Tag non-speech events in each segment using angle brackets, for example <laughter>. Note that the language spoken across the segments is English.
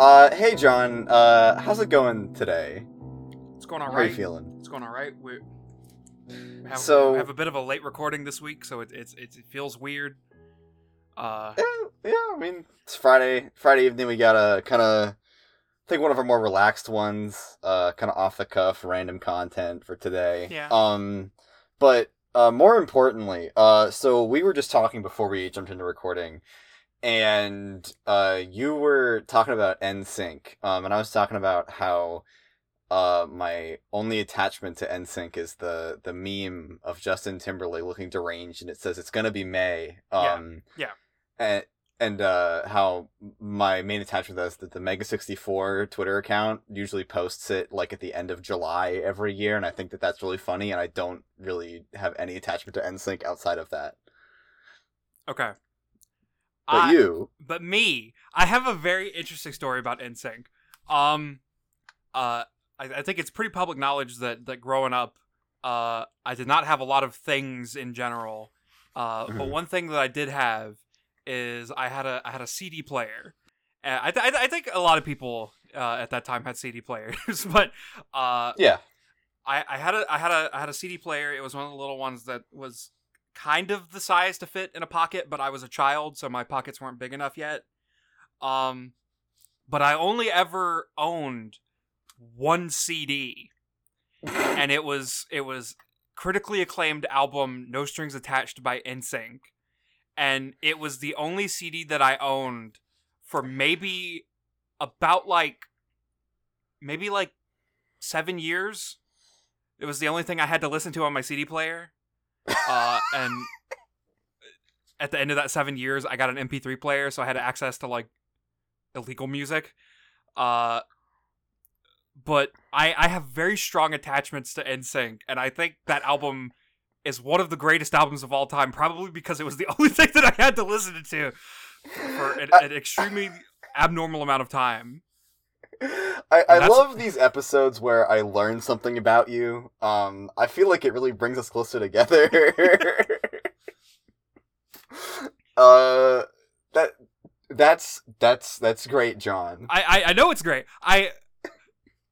Uh, hey John, uh, how's it going today? It's going all How are you feeling? It's going all right. We have, So- we have a bit of a late recording this week, so it it's, it's it feels weird. Uh, Yeah, yeah, I mean, it's Friday. Friday evening, we got a kind of, I think one of our more relaxed ones, uh, kind of off the cuff, random content for today. Yeah. Um, but uh, more importantly, uh, so we were just talking before we jumped into recording, and uh, you were talking about NSYNC, um, and I was talking about how. Uh, my only attachment to NSYNC is the the meme of Justin Timberlake looking deranged, and it says it's gonna be May. Yeah, Um, yeah. and and uh, how my main attachment to that is that the Mega sixty four Twitter account usually posts it like at the end of July every year, and I think that that's really funny. And I don't really have any attachment to NSYNC outside of that. okay. But I- you, but me, I have a very interesting story about NSYNC. Um, uh, I, I think it's pretty public knowledge that that growing up, uh, I did not have a lot of things in general. Uh, but Mhm. one thing that I did have is I had a I had a CD player. And I, th- I think a lot of people uh, at that time had CD players, <laughs> but uh, yeah, I, I had a I had a I had a CD player. It was one of the little ones that was kind of the size to fit in a pocket, but I was a child, so my pockets weren't big enough yet. Um, but I only ever owned one CD, <laughs> and it was it was critically acclaimed album No Strings Attached by NSYNC, and it was the only CD that I owned for maybe about like maybe like seven years. It was the only thing I had to listen to on my CD player. Uh, and at the end of that seven years, I got an MP3 player, so I had access to like illegal music. Uh, but I I have very strong attachments to NSYNC, and I think that album is one of the greatest albums of all time, probably because it was the <laughs> only thing that I had to listen to for an, an extremely abnormal amount of time. <laughs> I, I love these episodes where I learn something about you. Um, I feel like it really brings us closer together. <laughs> uh, that that's that's that's great, John. I, I I know it's great. I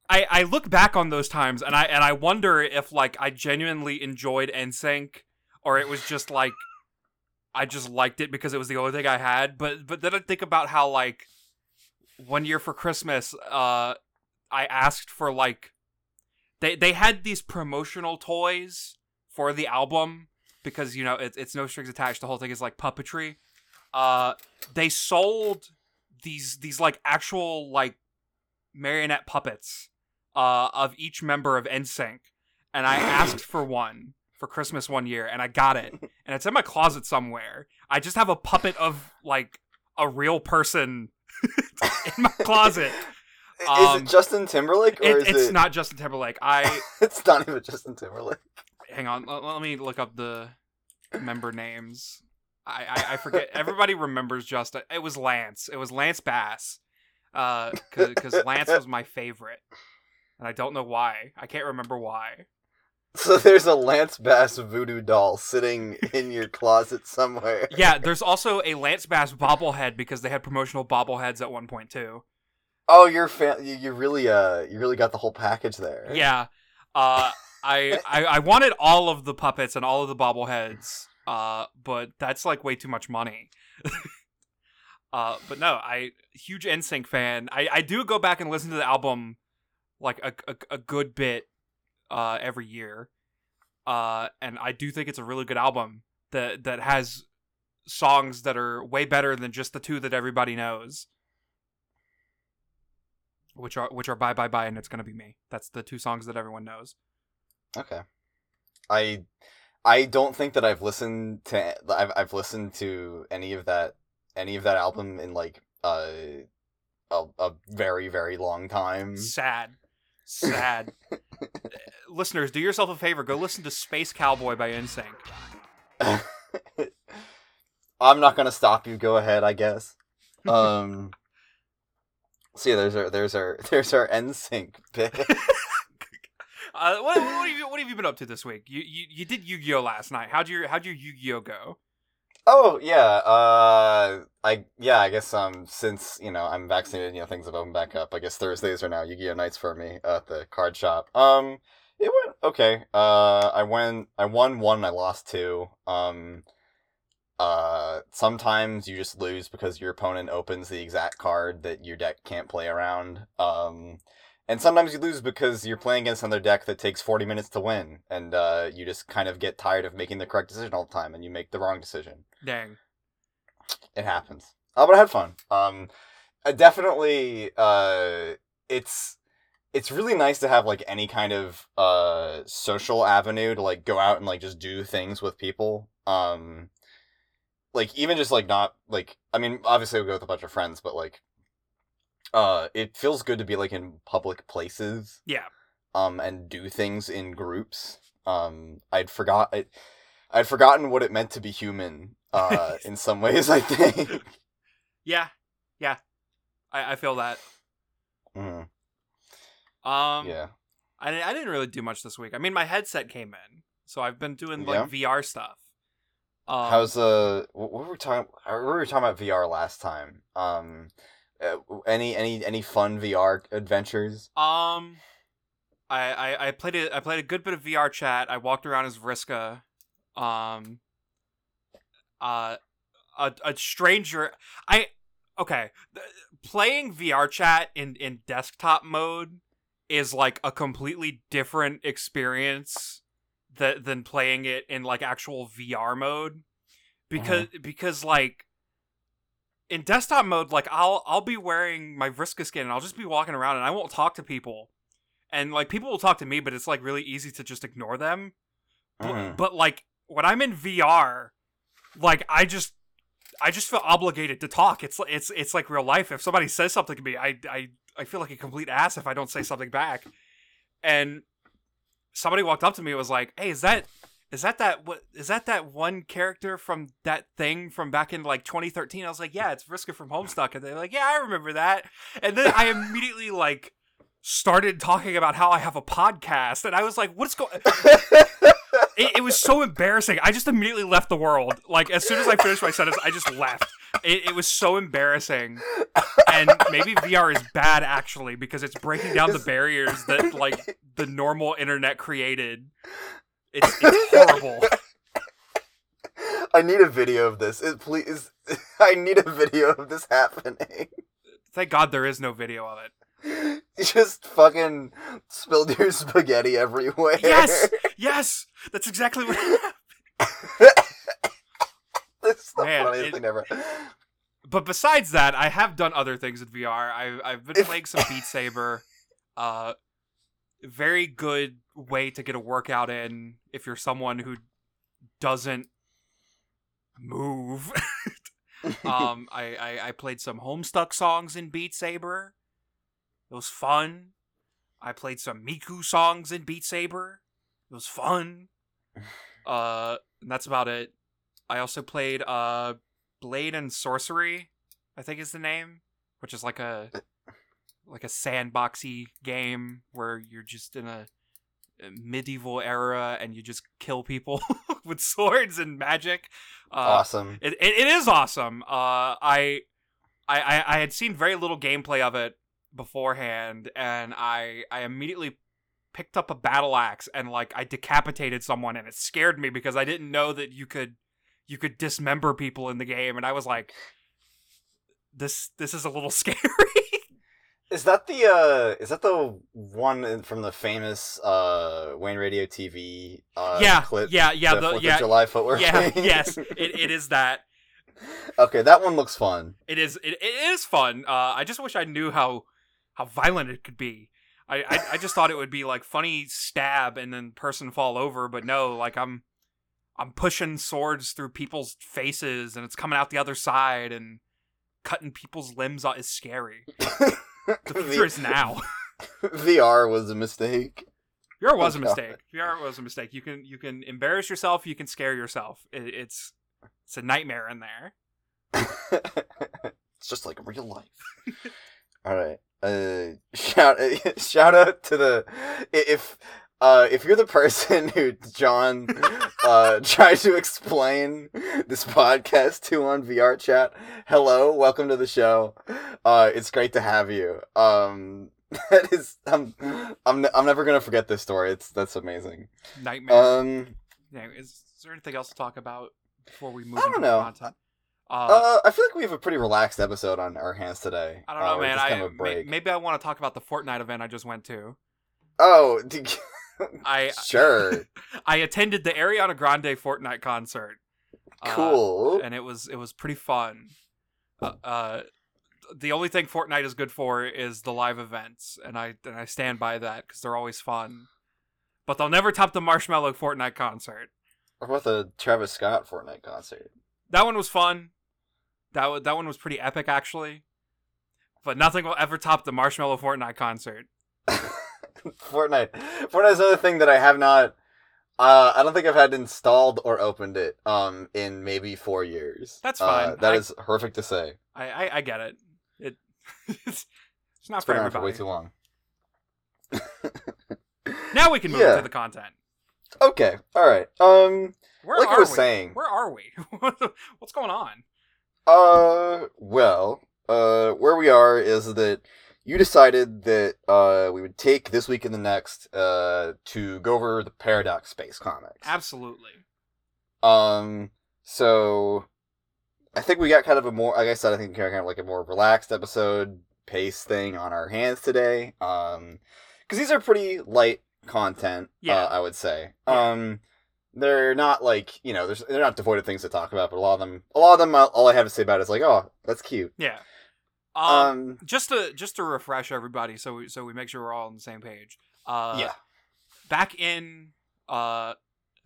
I I look back on those times and I and I wonder if like I genuinely enjoyed NSYNC or it was just like I just liked it because it was the only thing I had. But but then I think about how like one year for Christmas, uh, I asked for like they they had these promotional toys for the album because you know it's it's no strings attached. The whole thing is like puppetry. Uh, they sold these these like actual like marionette puppets uh of each member of NSYNC and I asked for one for Christmas one year and I got it and it's in my closet somewhere. I just have a puppet of like a real person <laughs> in my closet. <laughs> is um, it Justin Timberlake or It, is it's it? not Justin Timberlake. <laughs> I it's not even Justin Timberlake. hang on. Let, let me look up the member names. I, I, I forget. Everybody remembers Justin. It was Lance. It was Lance Bass. Uh, because Lance was my favorite, and I don't know why. I can't remember why. <laughs> So there's a Lance Bass voodoo doll sitting in your closet somewhere. <laughs> Yeah, there's also a Lance Bass bobblehead because they had promotional bobbleheads at one point too. Oh, you're fan. You, you really uh, you really got the whole package there. Yeah. Uh, I, I I wanted all of the puppets and all of the bobbleheads. Uh, but that's like way too much money. <laughs> uh, but no, I huge NSYNC fan. I I do go back and listen to the album like a a, a good bit uh every year. Uh, and I do think it's a really good album that that has songs that are way better than just the two that everybody knows. Which are which are bye bye bye and it's gonna be me. That's the two songs that everyone knows. Okay. I I don't think that I've listened to I've I've listened to any of that any of that album in like uh, a a very very long time. Sad. Sad. <laughs> Listeners, do yourself a favor. Go listen to Space Cowboy by NSYNC. <laughs> I'm not gonna stop you. Go ahead, I guess. <laughs> Um. So yeah, there's our there's our there's our NSYNC bit. Uh, what, what, have you, what have you been up to this week? You you, you did Yu Gi Oh last night. How'd your how'd your Yu Gi Oh go? Oh yeah, uh, I yeah, I guess um, since you know I'm vaccinated, you know things have opened back up. I guess Thursdays are now Yu-Gi-Oh nights for me at the card shop. Um, it went okay. Uh, I went, I won one, I lost two. Um, uh, sometimes you just lose because your opponent opens the exact card that your deck can't play around. Um, and sometimes you lose because you're playing against another deck that takes 40 minutes to win, and uh, you just kind of get tired of making the correct decision all the time, and you make the wrong decision. Dang. It happens. Uh, but I had fun. Um, I definitely, uh, it's it's really nice to have like any kind of uh social avenue to like go out and like just do things with people. Um, like even just like not like I mean obviously we go with a bunch of friends, but like uh it feels good to be like in public places Yeah. um and do things in groups um i'd forgot I, i'd forgotten what it meant to be human uh <laughs> in some ways i think <laughs> Yeah. Yeah. I, I feel that. Mhm, Um yeah I, I didn't really do much this week. I mean my headset came in, so I've been doing like VR stuff. Um, how's uh what what were we talking we were talking about vr last time um uh, any any any fun vr adventures Um, I, I I played a I played a good bit of VR chat. I walked around as Vriska. Um, uh, a a stranger. I okay. Playing VR chat in in desktop mode is like a completely different experience that than playing it in like actual VR mode because because like in desktop mode like I'll I'll be wearing my Vriska skin and I'll just be walking around and I won't talk to people. And like people will talk to me but it's like really easy to just ignore them. Bu- Mhm. But like when I'm in VR like I just I just feel obligated to talk. It's it's it's like real life. If somebody says something to me, I I I feel like a complete ass if I don't say something back. And somebody walked up to me and was like, "Hey, is that is that that what is that that one character from that thing from back in like 2013?" I was like, "Yeah, it's Vriska from Homestuck." And they're like, "Yeah, I remember that." And then I immediately like started talking about how I have a podcast, and I was like, "What's going?" <laughs> It, it was so embarrassing. I just immediately left the world. Like as soon as I finished my sentence, I just left. It, it was so embarrassing. And maybe VR is bad actually because it's breaking down the barriers that like the normal internet created. It's, it's horrible. <laughs> I need a video of this. It, please, <laughs> I need a video of this happening. Thank God there is no video of it. You just fucking spilled your spaghetti everywhere. Yes, <laughs> yes, that's exactly what. this is the Man, funniest it- thing ever. But besides that, I have done other things in VR. I, I've been playing some Beat Saber. Uh, very good way to get a workout in if you're someone who doesn't move. <laughs> um, I, I I played some Homestuck songs in Beat Saber. It was fun. I played some Miku songs in Beat Saber. It was fun. <laughs> Uh, and that's about it. I also played uh Blade and Sorcery, I think is the name, which is like a like a sandboxy game where you're just in a, a medieval era and you just kill people <laughs> with swords and magic. Uh, awesome. it, it, it is awesome. Uh, I, I I I had seen very little gameplay of it beforehand, and I I immediately picked up a battle axe and like I decapitated someone, and it scared me because I didn't know that you could you could dismember people in the game, and I was like, this this is a little <laughs> scary. Is that the uh is that the one from the famous uh Wayne Radio TV uh yeah, clip? yeah, yeah, the the, 4th of yeah, July footwear. yeah, <laughs> thing? yes. <laughs> It, it is that. okay, that one looks fun. It is. It, it is fun. Uh, I just wish I knew how how violent it could be. I, I I just thought it would be like funny stab and then person fall over, but no, like I'm I'm pushing swords through people's faces and it's coming out the other side and cutting people's limbs out is scary. <laughs> The future is now. <laughs> VR was a mistake. VR was a Oh, mistake. VR was a mistake. You can you can embarrass yourself. You can scare yourself. It, it's it's a nightmare in there. <laughs> it's just like real life. <laughs> All right. Uh, shout shout out to the if uh, if you're the person <laughs> who John uh, <laughs> tried to explain this podcast to on VR chat, hello, welcome to the show. Uh, it's great to have you. Um, <laughs> that is, I'm, I'm, I'm never gonna forget this story. It's that's amazing. Nightmare. Um, yeah, is, there anything else to talk about before we move I don't know. content? Uh, uh, I feel like we have a pretty relaxed episode on our hands today. I don't Uh, know, we're man. I kind of a may- maybe I want to talk about the Fortnite event I just went to. Oh, I <laughs> sure, <laughs> I attended the Ariana Grande Fortnite concert. uh, cool. and it was it was pretty fun. Uh, uh, the only thing Fortnite is good for is the live events, and I and I stand by that because they're always fun. But they'll never top the Marshmello Fortnite concert. What about the Travis Scott Fortnite concert? That one was fun. That wa- that one was pretty epic actually. But nothing will ever top the Marshmello Fortnite concert. <laughs> Fortnite. Fortnite's another thing that I have not. Uh, I don't think I've had installed or opened it. Um, in maybe four years. That's Uh, fine. that I- is horrific to say. I I, I get it. It it's, <laughs> it's not It's for been around for way too long. <laughs> Now we can move Yeah. to the content. Okay. All right. Um. Where like are I was we? saying. Where are we? What's going on? Uh. Well. Uh. Where we are is that you decided that uh we would take this week and the next uh to go over the Paradox Space comics. Absolutely. Um, so I think we got kind of a more, like I said, I think kind of like a more relaxed episode pace thing on our hands today. Um, because these are pretty light content. Yeah. uh, I would say. Yeah. Um, they're not like you know, there's they're not devoid of things to talk about, but a lot of them, a lot of them, uh, all I have to say about it is like, oh, that's cute. Yeah. Um, Um, just to just to refresh everybody, so we so we make sure we're all on the same page. Uh, yeah, Back in uh,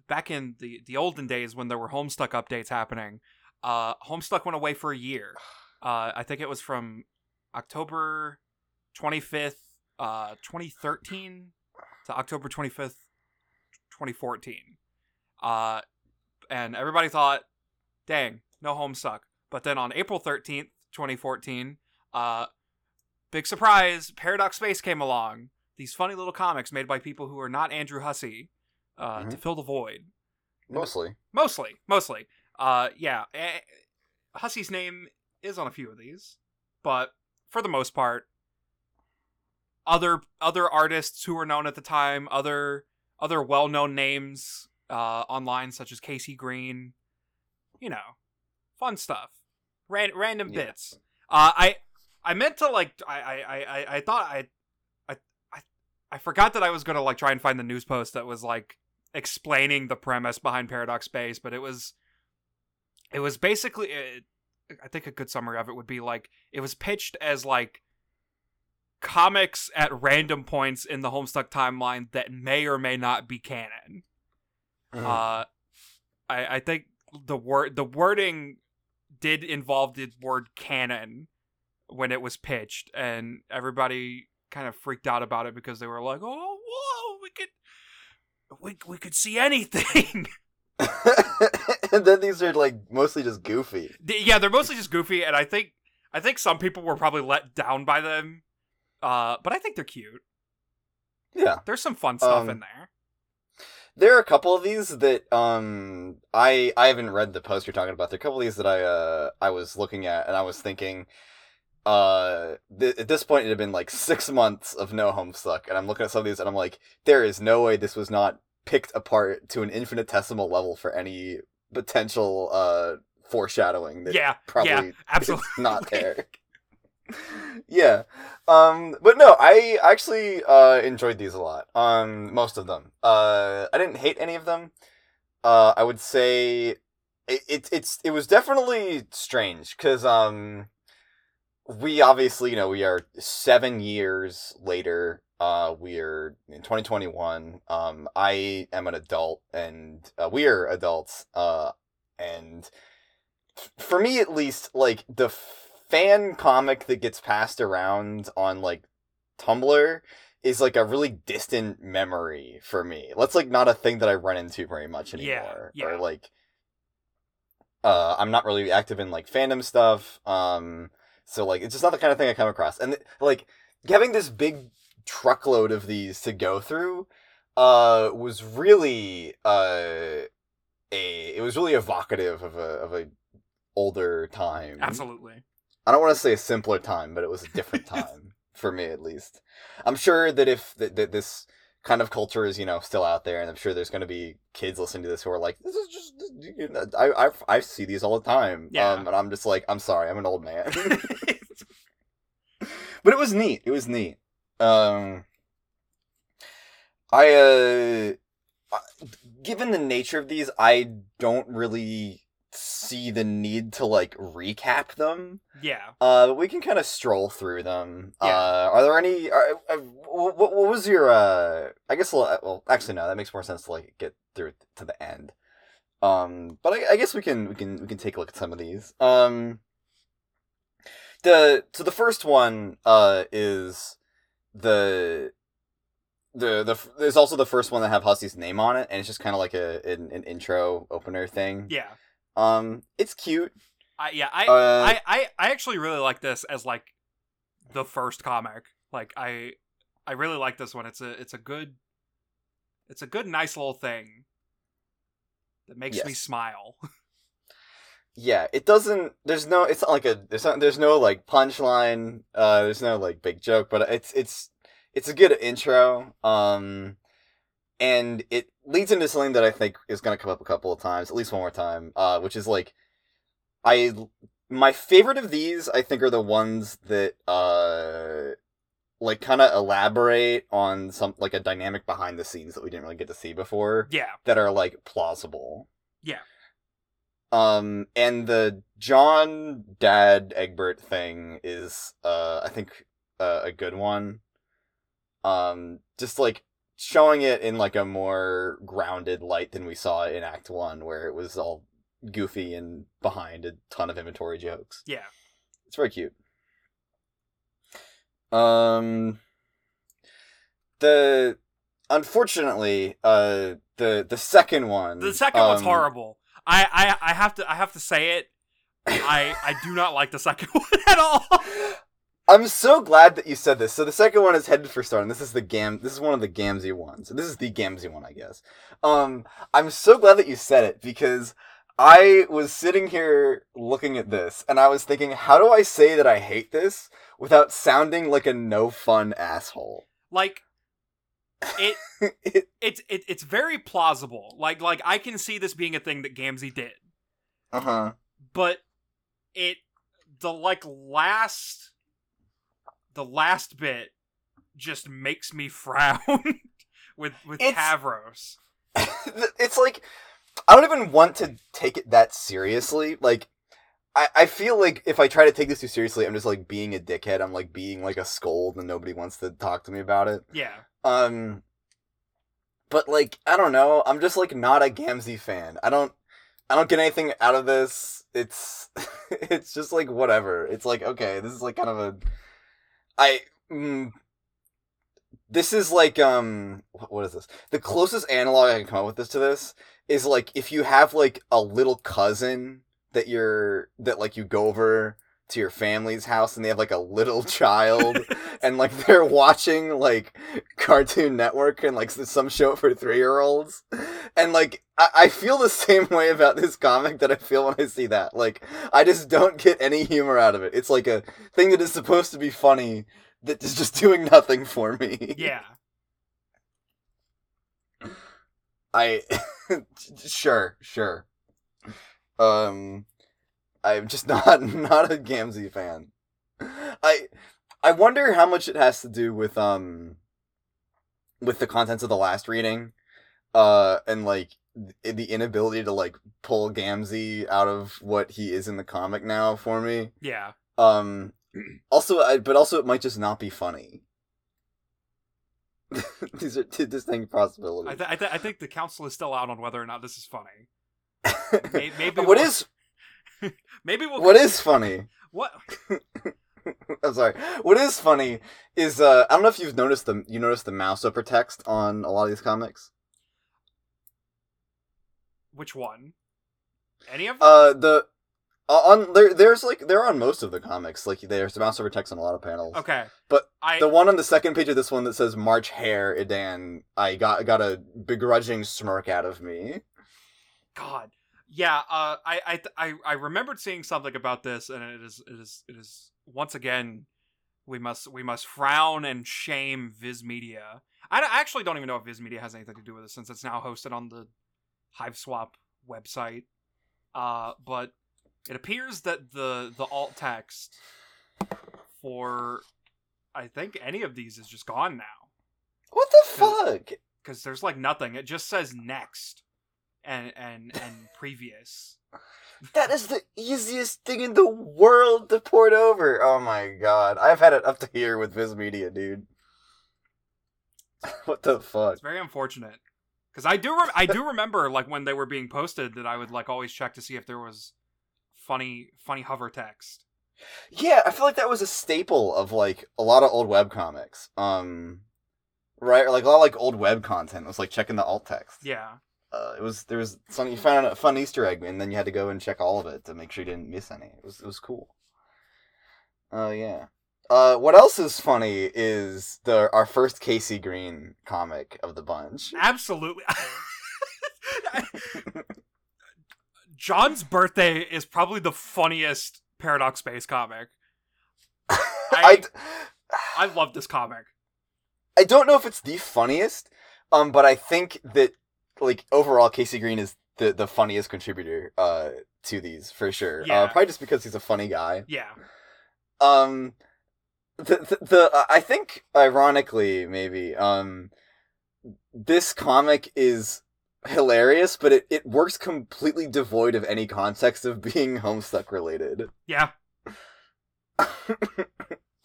back in the the olden days when there were Homestuck updates happening, uh, Homestuck went away for a year. <sighs> Uh, I think it was from October twenty fifth, uh, twenty thirteen, to October twenty fifth, twenty fourteen. Uh, and everybody thought, dang, no Homestuck. But then on April 13th, 2014, uh, big surprise, Paradox Space came along. These funny little comics made by people who are not Andrew Hussie uh, to Mhm. fill the void. mostly. Mostly, mostly. Uh, yeah, eh, Hussie's name is on a few of these, but for the most part, other other artists who were known at the time, other other well known names uh, online, such as Casey Green, you know, fun stuff, Ran- random Yeah. bits. Uh, I I meant to like I I I, I- thought I I I I forgot that I was gonna like try and find the news post that was like explaining the premise behind Paradox Space, but it was it was basically it, I think a good summary of it would be like it was pitched as like comics at random points in the Homestuck timeline that may or may not be canon. Mhm. Uh, I I think the word the wording did involve the word canon when it was pitched, and everybody kind of freaked out about it because they were like, "Oh, whoa, we could." We, we could see anything. <laughs> <laughs> and then these are like mostly just goofy. Yeah, they're mostly just goofy, and I think I think some people were probably let down by them. Uh, but I think they're cute. Yeah. There's some fun stuff Um, in there. There are a couple of these that um I I haven't read the post you're talking about. There are a couple of these that I uh I was looking at and I was thinking uh th- at this point it had been like six months of no homestuck and I'm looking at some of these and I'm like there is no way this was not picked apart to an infinitesimal level for any potential uh foreshadowing that Yeah, probably <laughs> yeah, absolutely. not <laughs> there. yeah. Um but no, I actually uh enjoyed these a lot. Um most of them. Uh I didn't hate any of them. Uh I would say it, it it's it was definitely strange cuz um we obviously, you know, we are 7 years later. Uh we are in 2021. Um I am an adult and uh, we are adults. Uh and for me at least like the fan comic that gets passed around on like Tumblr is like a really distant memory for me. That's like not a thing that I run into very much Yeah, anymore. yeah. Or like uh I'm not really active in like fandom stuff. Um so like it's just not the kind of thing I come across. And like having this big truckload of these to go through uh was really uh a it was really evocative of a of a older time. Absolutely. I don't want to say a simpler time, but it was a different <laughs> time for me at least. I'm sure that if that, that this kind of culture is you know still out there, and I'm sure there's going to be kids listening to this who are like, "This is just you know, I I I see these all the time," Yeah. um, and I'm just like, "I'm sorry, I'm an old man." <laughs> <laughs> but it was neat. It was neat. Um, I uh, I- given the nature of these, I don't really see the need to like recap them. yeah. Uh, but we can kind of stroll through them. Yeah. Uh, are there any? Are, uh, what, what was your? Uh, I guess. Well, well, actually, no. That makes more sense to like get through to the end. Um, but I, I guess we can we can we can take a look at some of these. Um, the so the first one uh is the the the there's also the first one that have Hussie's name on it, and it's just kind of like a an, an intro opener thing. Yeah. Um, it's cute. I yeah, I, Uh, I I I actually really like this as like the first comic. Like I I really like this one. It's a it's a good it's a good nice little thing that makes me smile. <laughs> Yeah, it doesn't. There's no. It's not like a. There's not. There's no like punchline. Uh, there's no like big joke, but it's it's it's a good intro. Um, and it leads into something that I think is gonna come up a couple of times, at least one more time. Uh, which is like, I my favorite of these I think are the ones that uh like kind of elaborate on some like a dynamic behind the scenes that we didn't really get to see before yeah. that are like plausible. Yeah. Um, and the John Dad Egbert thing is, uh, I think, uh, a good one. Um, just like showing it in like a more grounded light than we saw in Act One, where it was all goofy and behind a ton of inventory jokes. Yeah. It's very cute. Um, the unfortunately, uh, the the second one, The second one's um, horrible. I, I I have to I have to say it. I I do not like the second <laughs> one at all. <laughs> I'm so glad that you said this. So the second one is headed for Star, and this is the Gam. This is one of the Gamzee ones. This is the Gamzee one, I guess. Um, I'm so glad that you said it because I was sitting here looking at this, and I was thinking, how do I say that I hate this without sounding like a no fun asshole? Like it It- <laughs> it's it, it's very plausible. Like like I can see this being a thing that Gamzee did. uh huh. but it the like last the last bit just makes me <laughs> frown with with It's- Tavros. <laughs> it's like I don't even want to take it that seriously. Like I, I feel like if I try to take this too seriously, I'm just like being a dickhead. I'm like being like a scold and nobody wants to talk to me about it. Yeah. Um but like I don't know, I'm just like not a Gamzee fan. I don't I don't get anything out of this. It's <laughs> it's just like whatever. It's like okay, this is like kind of a I mm, this is like um wh- what is this? The closest analog I can come up with this to this is like if you have like a little cousin that you're that like you go over to your family's house and they have like a little <laughs> child <laughs> and like they're watching like Cartoon Network and like some show for three year olds. And like I-, I feel the same way about this comic that I feel when I see that. Like I just don't get any humor out of it. It's like a thing that is supposed to be funny that is just <laughs> doing nothing for me. Yeah. I sure, sure. Um I'm just <laughs> not not a Gamzee fan. I I wonder how much it has to do with um with the contents of the last reading uh and like th- the inability to like pull Gamzee out of what he is in the comic now for me. Yeah. Um also I, but also it might just not be funny. <laughs> These are two distinct possibilities. I, th- I, th- I think the council is still out on whether or not this is funny. <laughs> May- maybe what is <laughs> Maybe we'll what is funny? what <laughs> I'm sorry. What is funny is uh I don't know if you've noticed the you noticed the mouse upper text on a lot of these comics. which one? Any of them? Uh the Uh, on there, there's like they're on most of the comics. Like there's mouse over text on a lot of panels. Okay, But I The one on the second page of this one that says March Hare Idan, I got got a begrudging smirk out of me. God, yeah. Uh, I I I I remembered seeing something about this, and it is it is it is once again we must we must frown and shame Viz Media. I, I actually don't even know if Viz Media has anything to do with this since it's now hosted on the Hiveswap website. Uh, but it appears that the the alt text for I think any of these is just gone now What the fuck? because there's like nothing. It just says next and and and previous. <laughs> That is the easiest thing in the world to port over. Oh my god. I've had it up to here with Viz Media, dude. <laughs> what the fuck? It's very unfortunate because I do rem- I do remember like when they were being posted that I would like always check to see if there was funny funny hover text. Yeah, I feel like that was a staple of like a lot of old web comics. Um right, or like a lot of like old web content was like checking the alt text. Yeah, Uh, it was there was some you found a fun Easter egg and then you had to go and check all of it to make sure you didn't miss any. It was it was cool. Oh yeah. Uh, what else is funny is the our first Casey Green comic of the bunch. absolutely. John's birthday is probably the funniest Paradox Space comic. <laughs> I, I love this comic. I don't know if it's the funniest, um, but I think that like overall Casey Green is the the funniest contributor uh to these for sure. Yeah. Uh, probably just because he's a funny guy. Yeah, Um, the the, the uh, I think ironically maybe um, this comic is hilarious, but it it works completely devoid of any context of being <laughs> Homestuck related. yeah, <laughs>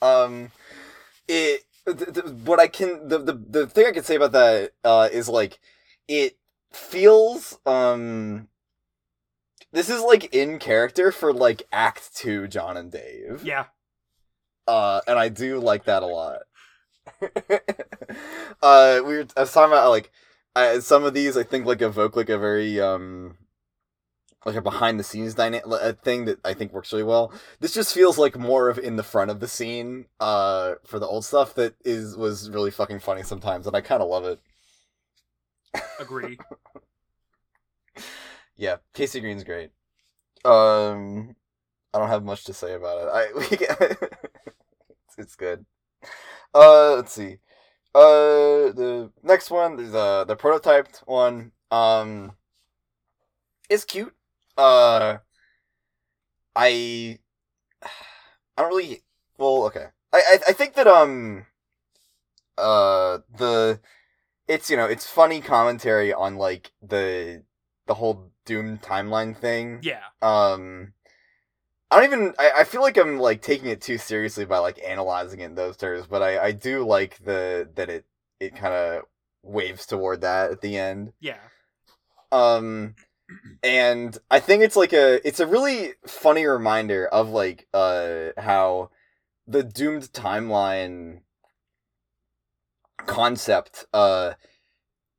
um it th- th- what i can the, the the thing i can say about that uh is like it feels um this is like in character for like act 2 john and dave. Yeah. uh and i do like that a lot. <laughs> Uh we were i was talking about like I, some of these i think like evoke like a very um like a behind the scenes dyna- a thing that i think works really well. This just feels like more of in the front of the scene uh for the old stuff that is was really fucking funny sometimes and i kind of love it Agree. <laughs> yeah casey green's great. Um i don't have much to say about it. I <laughs> we get, it's, it's good. Uh let's see. Uh the next one is uh the prototyped one um is cute. Uh i i don't really well okay. I i, I think that um uh the it's you know it's funny commentary on like the the whole doom timeline thing. Yeah, um i don't even I, I feel like i'm like taking it too seriously by like analyzing it in those terms but i i do like the that it it kind of waves toward that at the end. Yeah, um and i think it's like a it's a really funny reminder of like uh how the doomed timeline concept uh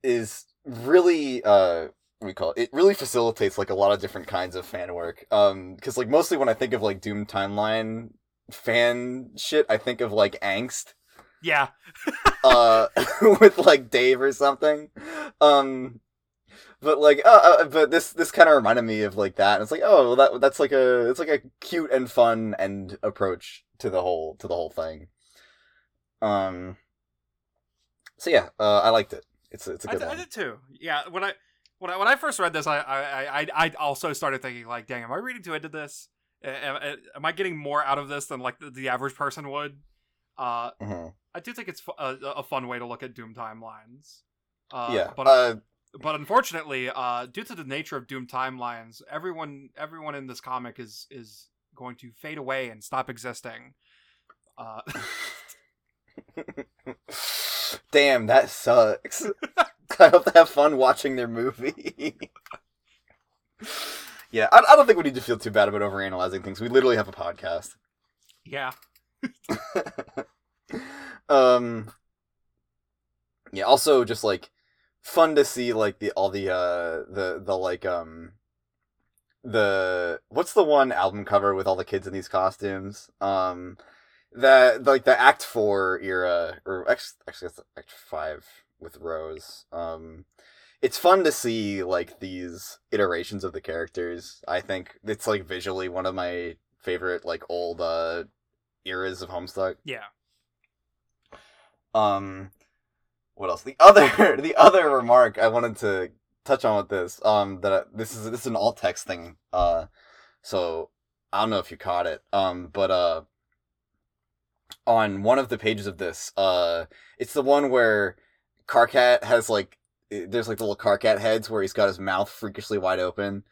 is really uh what we call it? It really facilitates like a lot of different kinds of fan work. Um, because like mostly when I think of like Doom timeline fan shit, I think of like angst yeah. <laughs> uh <laughs> with like Dave or something. Um but like uh, uh but this this kind of reminded me of like that. And it's like, oh, well that that's like a it's like a cute and fun and approach to the whole to the whole thing. Um So yeah, uh I liked it. It's a, it's a I, good I one. did too. Yeah, when I when I when I first read this, I I I I also started thinking like, dang, am I reading too into this? Am, am I getting more out of this than like the, the average person would? Uh, Mhm. I do think it's a, a fun way to look at Doom timelines. Uh, yeah. but uh but unfortunately, uh, due to the nature of Doom timelines, everyone everyone in this comic is is going to fade away and stop existing. Uh, <laughs> <laughs> Damn, that sucks. <laughs> I hope they have fun watching their movie. <laughs> yeah, I, I don't think we need to feel too bad about overanalyzing things. We literally have a podcast. yeah, <laughs> um, yeah. Also, just like fun to see like the all the uh the the like um the what's the one album cover with all the kids in these costumes? Um, the like the Act Four era or X actually it's Act Five with Rose. Um, it's fun to see like these iterations of the characters. I think it's like visually one of my favorite like old uh eras of Homestuck. Yeah. Um, what else? The other <laughs> the other remark I wanted to touch on with this um that I, this is this is an alt text thing uh so I don't know if you caught it um but uh on one of the pages of this uh it's the one where Karkat has like there's like the little Karkat heads where he's got his mouth freakishly wide open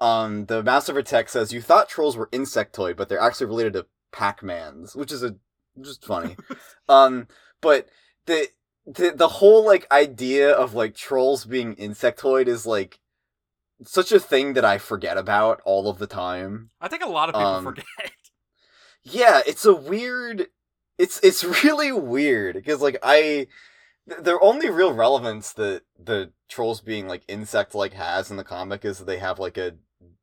um the mouse over text says you thought trolls were insectoid but they're actually related to Pac-Mans which is a just funny <laughs> um but the the the whole like idea of like trolls being insectoid is like such a thing that I forget about all of the time. I think a lot of people Um, forget. <laughs> Yeah, it's a weird it's it's really weird because like I the only real relevance that the trolls being like insect like has in the comic is that they have like a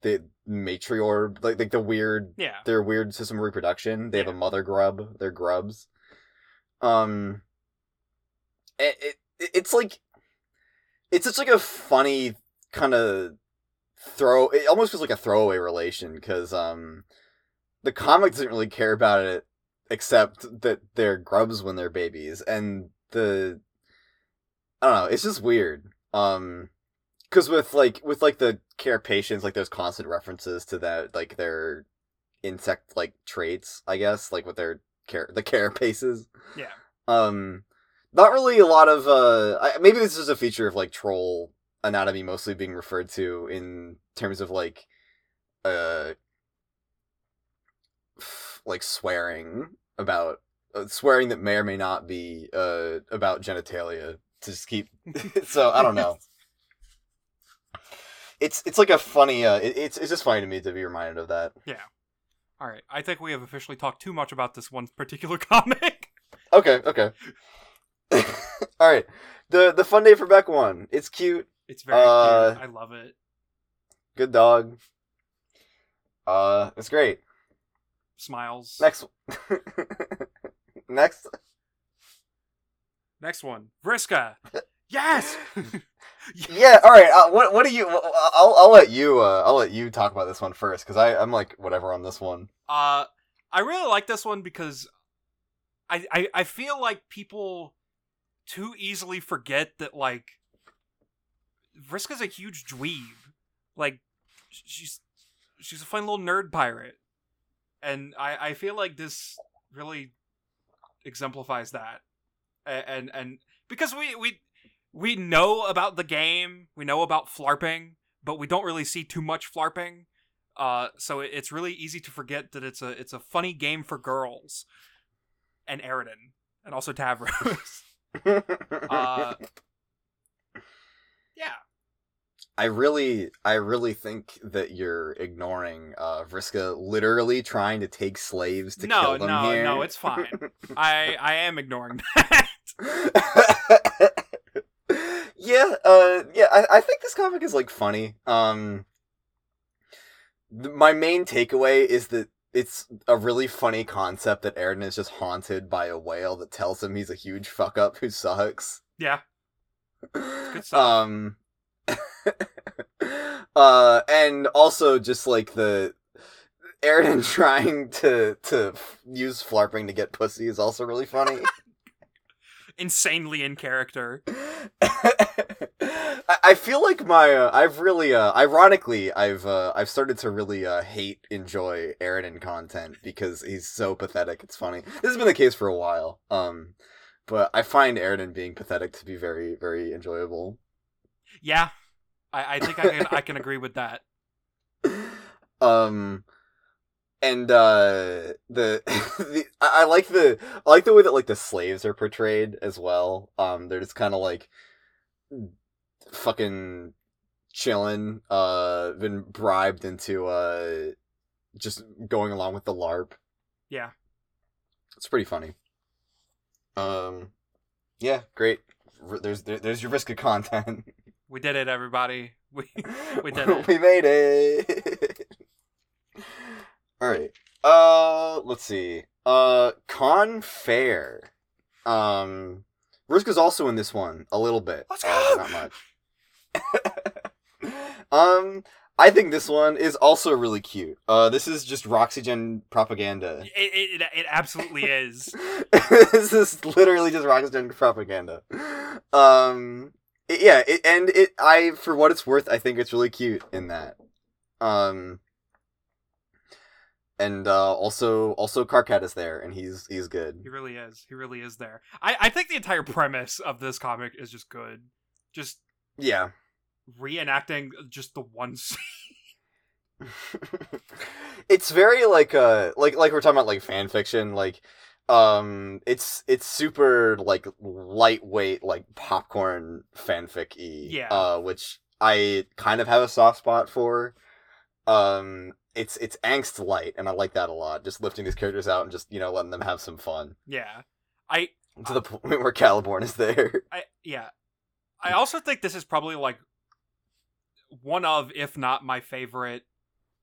the matriarch like like the weird Yeah. their weird system of reproduction. They have a mother grub. They're grubs. Um, it, it it's like it's just like a funny kind of throw. It almost feels like a throwaway relation because um, the comic doesn't really care about it except that they're grubs when they're babies, and the I don't know. It's just weird. Um, because with like with like the Carapacians like there's constant references to that, like their insect like traits, I guess, like with their care the carapaces. <laughs> Yeah. Um, not really a lot of uh. I, maybe this is a feature of like troll anatomy mostly being referred to in terms of like, uh, like swearing about uh, swearing that may or may not be uh about genitalia to just keep. <laughs> <laughs> so I don't know. It's it's like a funny. Uh, it, it's it's just funny to me to be reminded of that. Yeah. All right. I think we have officially talked too much about this one particular <laughs> comic. Okay, okay. All right. The the fun day for Bec one. It's cute. It's very Uh, cute. I love it. Good dog. Uh, it's great. Smiles. Next. <laughs> Next. Next one. Vriska. <laughs> <laughs> Yes. Yeah. All right. Uh, what what do you? I'll I'll let you. Uh, I'll let you talk about this one first because I I'm like whatever on this one. Uh, I really like this one because I, I I feel like people too easily forget that like Vriska's a huge dweeb. Like she's she's a fun little nerd pirate, and I I feel like this really exemplifies that, A- and and because we we we know about the game, we know about flarping, but we don't really see too much flarping. Uh, so it- it's really easy to forget that it's a it's a funny game for girls, and Eridan, and also Tavros. <laughs> <laughs> uh, yeah, I really, I really think that you're ignoring uh, Vriska literally trying to take slaves to no, kill them no, here. no, it's fine. <laughs> I I am ignoring <laughs> that. <laughs> yeah, uh, yeah. I, I think this comic is like funny. Um, th- my main takeaway is that it's a really funny concept that Aaron is just haunted by a whale that tells him he's a huge fuck up who sucks. yeah, good stuff. Um, <laughs> uh, and also just like the Aaron <laughs> trying to to use flarping to get pussy is also really funny. <laughs> Insanely in character. I, I feel like my uh, I've really uh ironically I've uh I've started to really uh hate enjoy Aaron content because he's so pathetic it's funny. This has been the case for a while. Um but I find Aaron being pathetic to be very very enjoyable. Yeah, I I think I can I can agree with that. <laughs> um and uh the, <laughs> the I, I like the I like the way that like the slaves are portrayed as well. Um they're just kind of like fucking chilling, uh been bribed into uh just going along with the LARP. Yeah, It's pretty funny. Um yeah, great. R- There's there, there's your risk of content. <laughs> we did it, everybody. <laughs> We we did <laughs> it. we made it. <laughs> All right. Uh, let's see. Uh, Con Fair. Um, Ruska's also in this one a little bit. Let's uh, go! not much. um, I think this one is also really cute. Uh, this is just Roxygen propaganda. It, it, it absolutely is. this is literally just Roxygen propaganda. Um, it- yeah, it, and it I for what it's worth, I think it's really cute in that. Um, and uh, also also Karkat is there, and he's he's good. He really is. He really is there. I, I think the entire premise of this comic is just good. Just Yeah. reenacting just the one <laughs> scene. <laughs> it's very like uh like like we're talking about like fan fiction like um it's it's super like lightweight like popcorn fanfic y Yeah. uh which i kind of have a soft spot for um it's it's angst light and i like that a lot just lifting these characters out and just you know letting them have some fun Yeah. I to the point where caliborn is there I yeah. I also think this is probably like one of, if not my favorite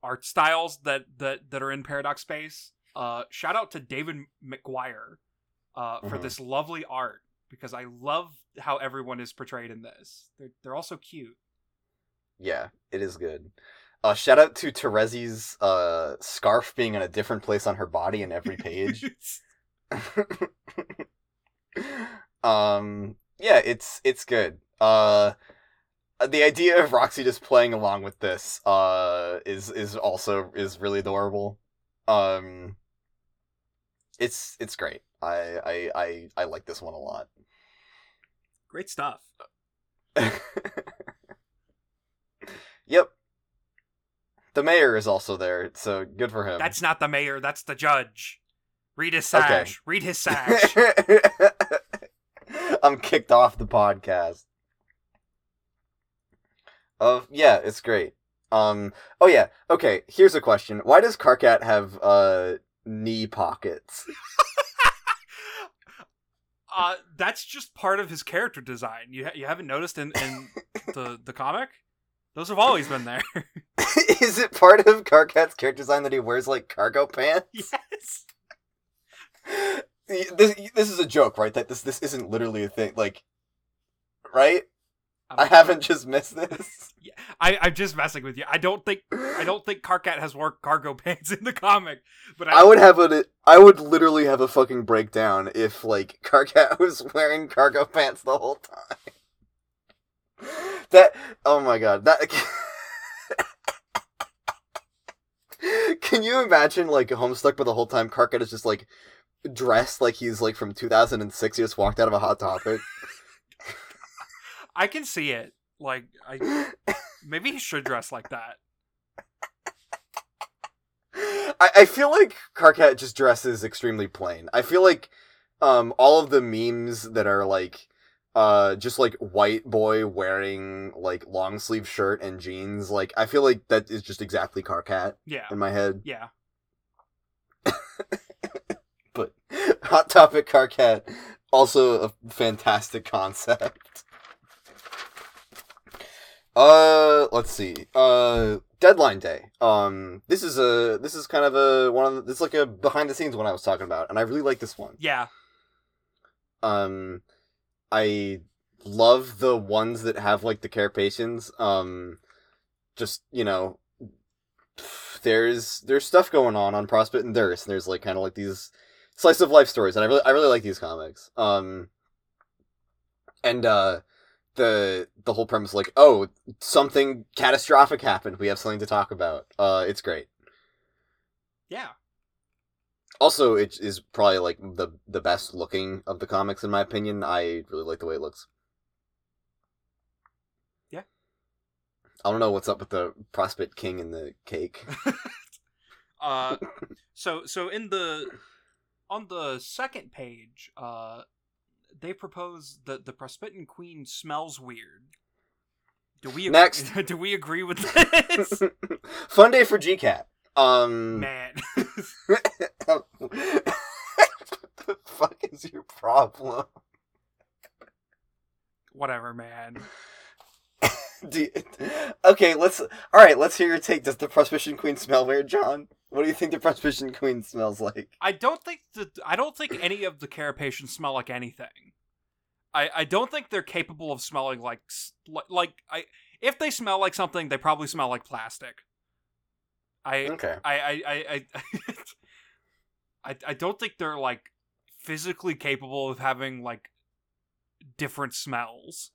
art styles that that that are in Paradox Space. Uh, shout out to David McGuire uh, for Mhm. this lovely art because I love how everyone is portrayed in this. They're they're also cute. yeah it is good uh shout out to Terezi's uh scarf being in a different place on her body in every page <laughs> <laughs> um yeah it's it's good uh the idea of roxy just playing along with this uh is is also is really adorable um it's it's great i i i, I like this one a lot Great stuff. <laughs> yep the mayor is also there so good for him That's not the mayor. That's the judge. Read his Okay. sash. Read his sash. <laughs> I'm kicked off the podcast. Uh, yeah, it's great. Um, oh yeah, okay. Here's a question: Why does Karkat have uh knee pockets? <laughs> uh, that's just part of his character design. You ha- you haven't noticed in, in <laughs> the the comic? Those have always been there. <laughs> Is it part of Karkat's character design that he wears like cargo pants? yes. This this is a joke, right? That this this isn't literally a thing, like, right? I haven't just missed this. <laughs> I, I'm just messing with you. I don't think I don't think Karkat has worn cargo <laughs> pants in the comic, but I would have a, I would literally have a fucking breakdown if like <laughs> Karkat was wearing cargo pants the whole time. That, oh my god, that. Can you imagine like Homestuck, but the whole time Karkat is just like dressed like he's like from 2006. He just walked out of a Hot Topic. I can see it. Like I maybe he should dress like that. I, I feel like Karkat just dresses extremely plain. I feel like um all of the memes that are like uh just like white boy wearing like long sleeve shirt and jeans, like I feel like that is just exactly Karkat Yeah. in my head. Yeah. <laughs> But Hot Topic Karkat also a fantastic concept. Uh, let's see. Uh, Deadline Day. Um, this is a this is kind of a one of the, this is like a behind the scenes one I was talking about, and I really like this one. Yeah. Um, I love the ones that have like the carapaces. Um, just you know, there's there's stuff going on on Prospit and Derse, and there's like kind of like these slice of life stories, and I really I really like these comics. Um, and uh, the the whole premise like oh something catastrophic happened, we have something to talk about. Uh, it's great. Yeah. Also, it is probably like the the best looking of the comics in my opinion. I really like the way it looks. Yeah. I don't know what's up with the Prospit King and the cake. <laughs> Uh so so in the on the second page, uh they propose that the Prospitian Queen smells weird. Do we Next. <laughs> do we agree with this? <laughs> Fun day for GCat. Um, Man. <laughs> what the fuck is your problem? Whatever, man. You- okay, let's. All right, let's hear your take. Does the Prospit Queen smell weird, John? What do you think the Prohibition Queen smells like? I don't think the I don't think any of the carapacians smell like anything. I I don't think they're capable of smelling like like I if they smell like something, they probably smell like plastic. I Okay. I I I I, <laughs> I, I don't think they're like physically capable of having like different smells.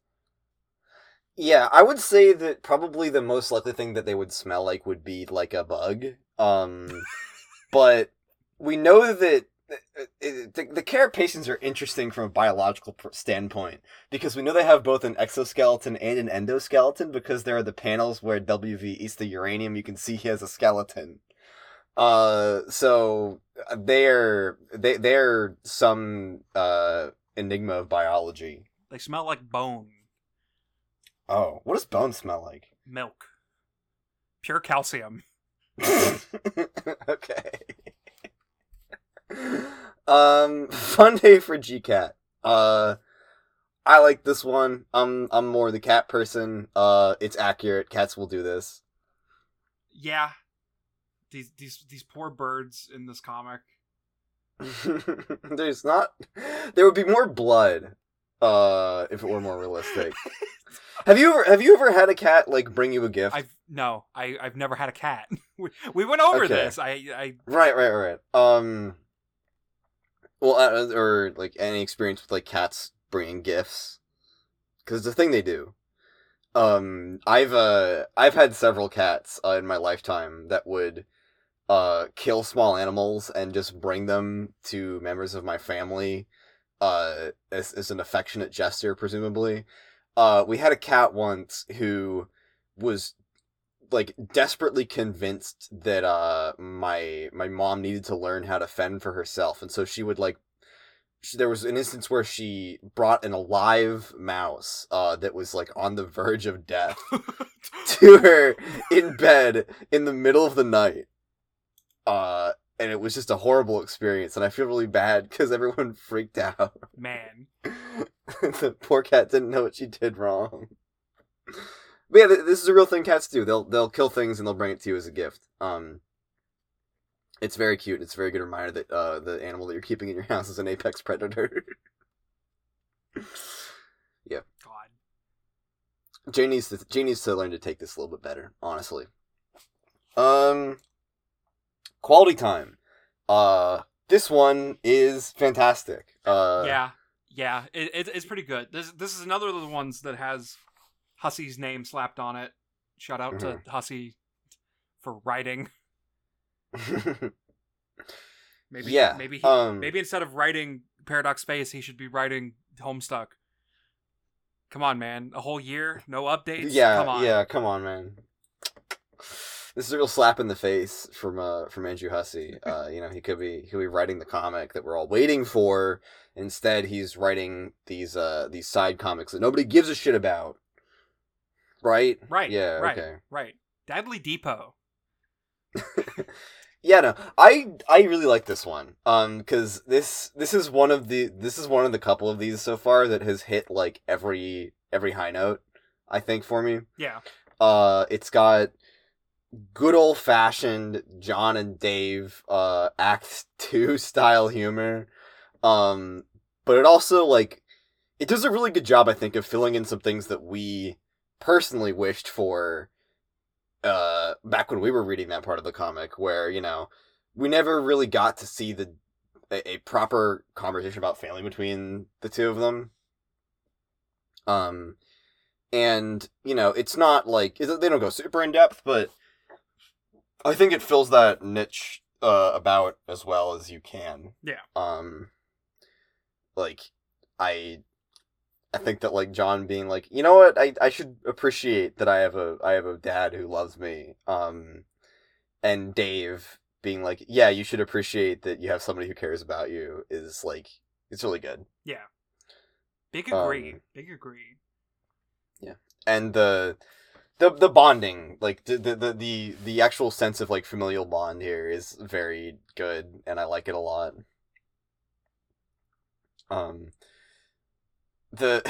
Yeah, I would say that probably the most likely thing that they would smell like would be like a bug. Um, but we know that uh, uh, the, the carapacians are interesting from a biological standpoint because we know they have both an exoskeleton and an endoskeleton because there are the panels where WV eats the uranium. You can see he has a skeleton. Uh, so uh, they're they they're some uh enigma of biology. They smell like bone, Oh, what does bone smell like? milk, pure calcium. <laughs> okay. um, fun day for GCat. Uh, I like this one. I'm I'm more the cat person. Uh, it's accurate. Cats will do this. Yeah. These these these poor birds in this comic. <laughs> There's not. There would be more blood. Uh, if it were more realistic. have you ever have you ever had a cat like bring you a gift? I've no, I I've never had a cat. <laughs> we, we went over Okay. this. I I Right, right, right. Um, well, uh, or like any experience with like cats bringing gifts, because it's a thing they do. Um, I've uh, I've had several cats uh, in my lifetime that would uh kill small animals and just bring them to members of my family, uh, as as an affectionate gesture, presumably. Uh, we had a cat once who was like desperately convinced that uh my my mom needed to learn how to fend for herself and so she would like she, there was an instance where she brought an alive mouse uh that was like on the verge of death <laughs> to her in bed in the middle of the night uh and it was just a horrible experience and i feel really bad because everyone <laughs> freaked out man. <laughs> the poor cat didn't know what she did wrong. But yeah, th- this is a real thing cats do. They'll they'll kill things and they'll bring it to you as a gift. Um, it's very cute. And it's a very good reminder that uh, the animal that you're keeping in your house is an apex predator. <laughs> Yeah. God. Jay needs to needs to learn to take this a little bit better. Honestly. Um, quality time. Uh, this one is fantastic. Uh, yeah. Yeah. It, it it's pretty good. This this is another of the ones that has Hussie's name slapped on it. Shout out to Hussie for writing. <laughs> Maybe Yeah, maybe he, um, maybe instead of writing Paradox Space, he should be writing Homestuck. Come on, man. A whole year, no updates. Yeah, Come on. yeah, come on, man. This is a real slap in the face from uh from Andrew Hussie. Uh, you know, he could be he could be writing the comic that we're all waiting for. Instead, he's writing these uh these side comics that nobody gives a shit about. Right? Right. Yeah. Right. Okay. Right. Deadly Depot. <laughs> Yeah, no, I I really like this one. Um, because this this is one of the this is one of the couple of these so far that has hit like every every high note. I think for me. Yeah. Uh, it's got good old fashioned John and Dave uh Act Two <laughs> style humor. Um, but it also like it does a really good job, I think, of filling in some things that we personally wished for uh back when we were reading that part of the comic where you know we never really got to see the a, a proper conversation about family between the two of them um and you know it's not like they don't go super in depth but i think it fills that niche uh about as well as you can Yeah. um like i i think that like john being like you know what i i should appreciate that i have a i have a dad who loves me um and dave being like yeah you should appreciate that you have somebody who cares about you is like it's really good Yeah. Big agree. Um, Big agree. Yeah. And the the the bonding like the, the the the actual sense of like familial bond here is very good and i like it a lot um the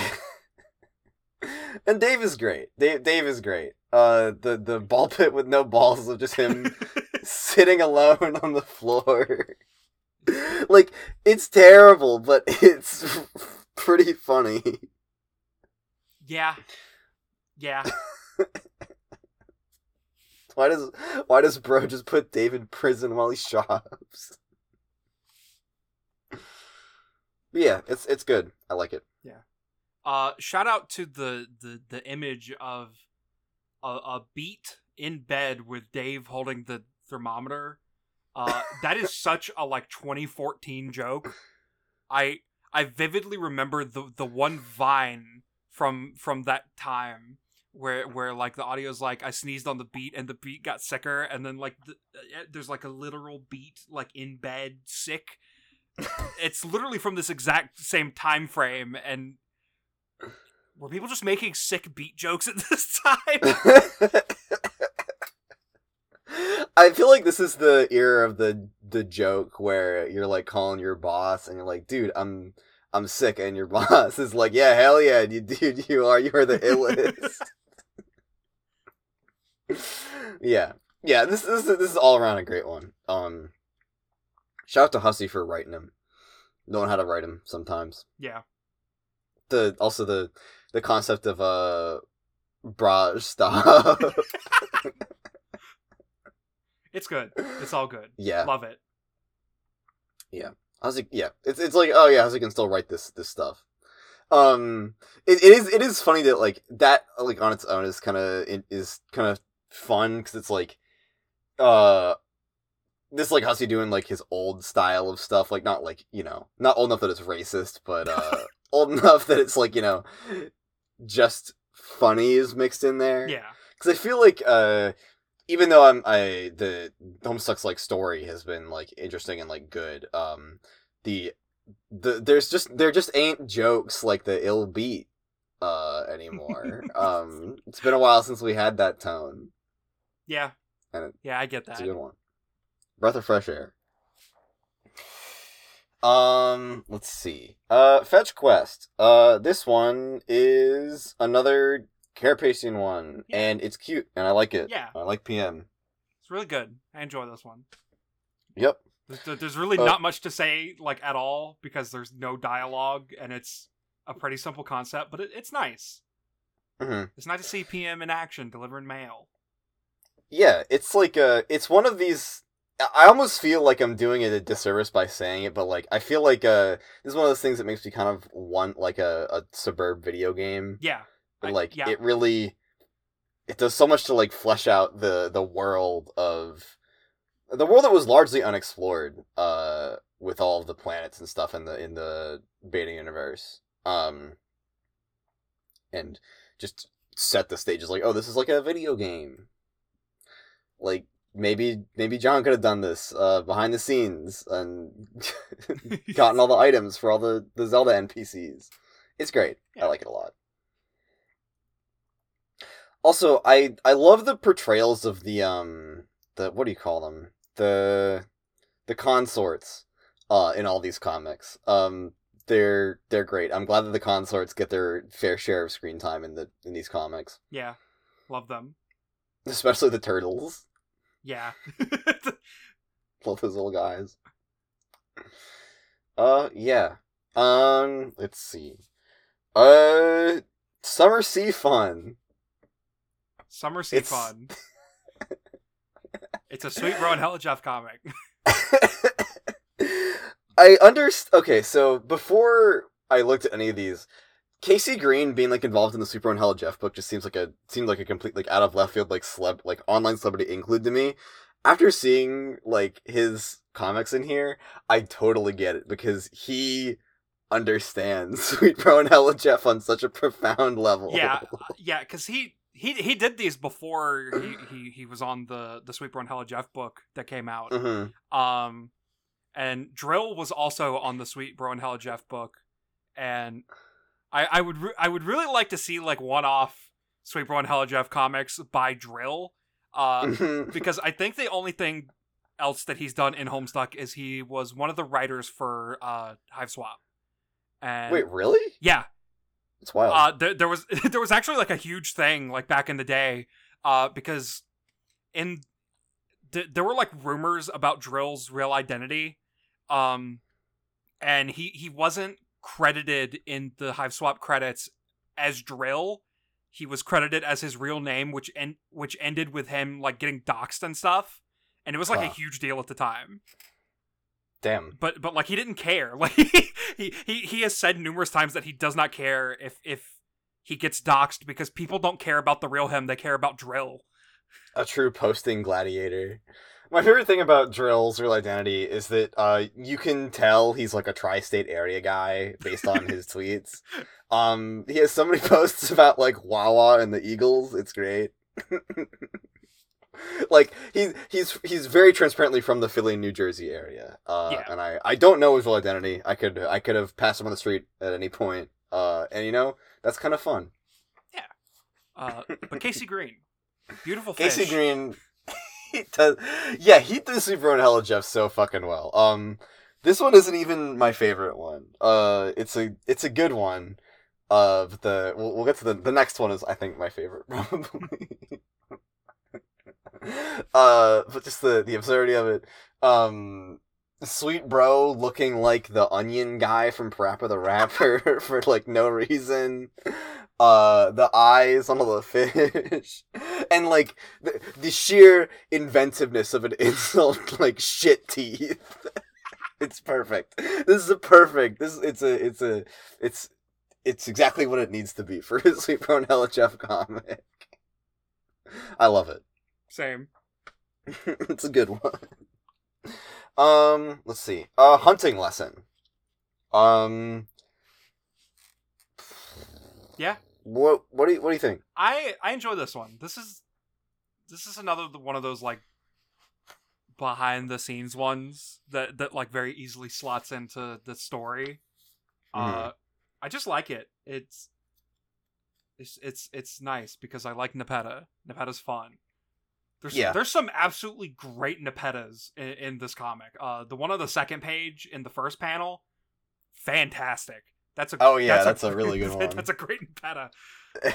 <laughs> and dave is great dave dave is great uh the the ball pit with no balls of just him <laughs> sitting alone on the floor. <laughs> like it's terrible, but it's pretty funny. Yeah. Yeah. <laughs> Why does why does bro just put Dave in prison while he shops? Yeah, it's it's good. I like it. Yeah. Uh, shout out to the the the image of a, a beat in bed with Dave holding the thermometer. Uh, that is <laughs> such a like 2014 joke. I I vividly remember the the one vine from from that time where where like the audio's like I sneezed on the beat and the beat got sicker and then like the, uh, there's like a literal beat like in bed sick. it's literally from this exact same time frame and were people just making sick beat jokes at <laughs> this time? <laughs> I feel like this is the era of the the joke where you're like calling your boss and you're like, dude, I'm I'm sick, and your <laughs> boss is like, yeah, hell yeah, you dude, you are you are the illest. Yeah, yeah. This this is, this is all around a great one. Um, shout out to Hussie for writing him, knowing how to write him sometimes. yeah. The also the the concept of uh bra stuff. <laughs> It's good. It's all good. yeah, Love it. I was like, yeah, it's it's like, oh yeah, I can still write this this stuff. Um, it, it is it is funny that like that like on its own is kind of is kind of fun because it's like, uh, this like Hussie doing like his old style of stuff, like not like you know not old enough that it's racist, but uh, <laughs> old enough that it's like you know just funny is mixed in there. Yeah. because I feel like uh, even though I'm I the Homestuck's like story has been like interesting and like good. Um, the the there's just there just ain't jokes like the ill beat uh anymore. <laughs> um, it's been a while since we had that tone. Yeah. And it- Yeah, I get that. It's a good one. Breath of fresh air. Um, let's see. Uh, fetch quest. Uh, this one is another carapacian one, Yeah. and it's cute, and I like it. Yeah. I like PM. It's really good. I enjoy this one. Yep. There's, there's really Uh, not much to say like at all because there's no dialogue and it's a pretty simple concept, but it, it's nice. hmm It's nice to see PM in action delivering mail. Yeah, it's like uh it's one of these I I almost feel like I'm doing it a disservice by saying it, but like I feel like uh this is one of those things that makes me kind of want like a, a suburb video game. Yeah. I- like yeah. it really it does so much to like flesh out the the world of the world that was largely unexplored uh with all of the planets and stuff in the in the beta universe um and just set the stage as like oh this is like a video game like maybe maybe john could have done this uh behind the scenes and <laughs> <laughs> gotten all the items for all the the zelda npcs it's great. Yeah. i like it a lot. Also i i love the portrayals of the um the what do you call them? The the consorts uh in all these comics. Um they're they're great. I'm glad that the consorts get their fair share of screen time in the in these comics. Yeah. Love them. <laughs> especially the turtles Yeah. <laughs> love those little guys uh yeah um let's see uh summer sea fun Summer Sea It's- Fun. It's a Sweet Bro and Hella Jeff comic. <laughs> <laughs> I understand. Okay, so before I looked at any of these, Casey Green being like involved in the Sweet Bro and Hella Jeff book just seems like a seemed like a complete like out of left field like celeb like online celebrity include to me. After seeing like his comics in here, I totally get it because he understands <laughs> Sweet Bro and Hella Jeff on such a profound level. yeah, uh, yeah, because he he he did these before he, <clears throat> he he was on the the Sweet Bro and Hella Jeff book that came out. hmm Um, and Drill was also on the Sweet Bro and Hella Jeff book, and I I would re- I would really like to see like one off Sweet Bro and Hella Jeff comics by Drill, uh, <laughs> because I think the only thing else that he's done in Homestuck is he was one of the writers for uh Hiveswap. And Wait, really? yeah, It's wild. uh, there, there was <laughs> there was actually like a huge thing like back in the day, uh, because in th- there were like rumors about Drill's real identity, um, and he he wasn't credited in the Hiveswap credits as Drill. He was credited as his real name, which en- which ended with him like getting doxxed and stuff, and it was like a huge deal at the time. Damn. But but like he didn't care. <laughs> Like he he he has said numerous times that he does not care if if he gets doxxed because people don't care about the real him; they care about Drill. a true posting gladiator. My favorite thing about Drill's real identity is that uh, you can tell he's like a tri-state area guy based on his <laughs> tweets. Um, he has so many <laughs> posts about like Wawa and the Eagles. It's great. <laughs> like he's he's he's very transparently from the Philly, New Jersey area. Uh, Yeah. and I I don't know his real identity. I could I could have passed him on the street at any point. Uh, and you know that's kind of fun. Uh, but Casey Green, beautiful fish. Casey Green, <laughs> does, yeah, he does Sweet Bro and Hella Jeff so fucking well. Um, this one isn't even my favorite one. Uh, it's a it's a good one. Uh, the we'll, we'll get to the the next one is I think my favorite <laughs> probably. <laughs> uh, but just the the absurdity of it. Um, sweet bro looking like the onion guy from Parappa the Rapper <laughs> for like no reason. Uh the eyes on all the fish. <laughs> And like the, the sheer inventiveness of an <laughs> insult like shit teeth. It's perfect. This is a perfect this it's a it's a it's it's exactly what it needs to be for a sweet bro and jeff comic. I love it. Same. it's a good one um let's see uh hunting lesson um Yeah. what what do you what do you think I I enjoy this one. This is this is another one of those like behind the scenes ones that that like very easily slots into the story. Uh I just like it. It's it's it's it's nice because I like Nepeta. Nepeta's fun. There's Yeah. there's some absolutely great Nepetas in, in this comic. Uh the one on the second page in the first panel, fantastic. That's a Oh, yeah, that's a really good one. That's a great <laughs> Nepeta. <laughs>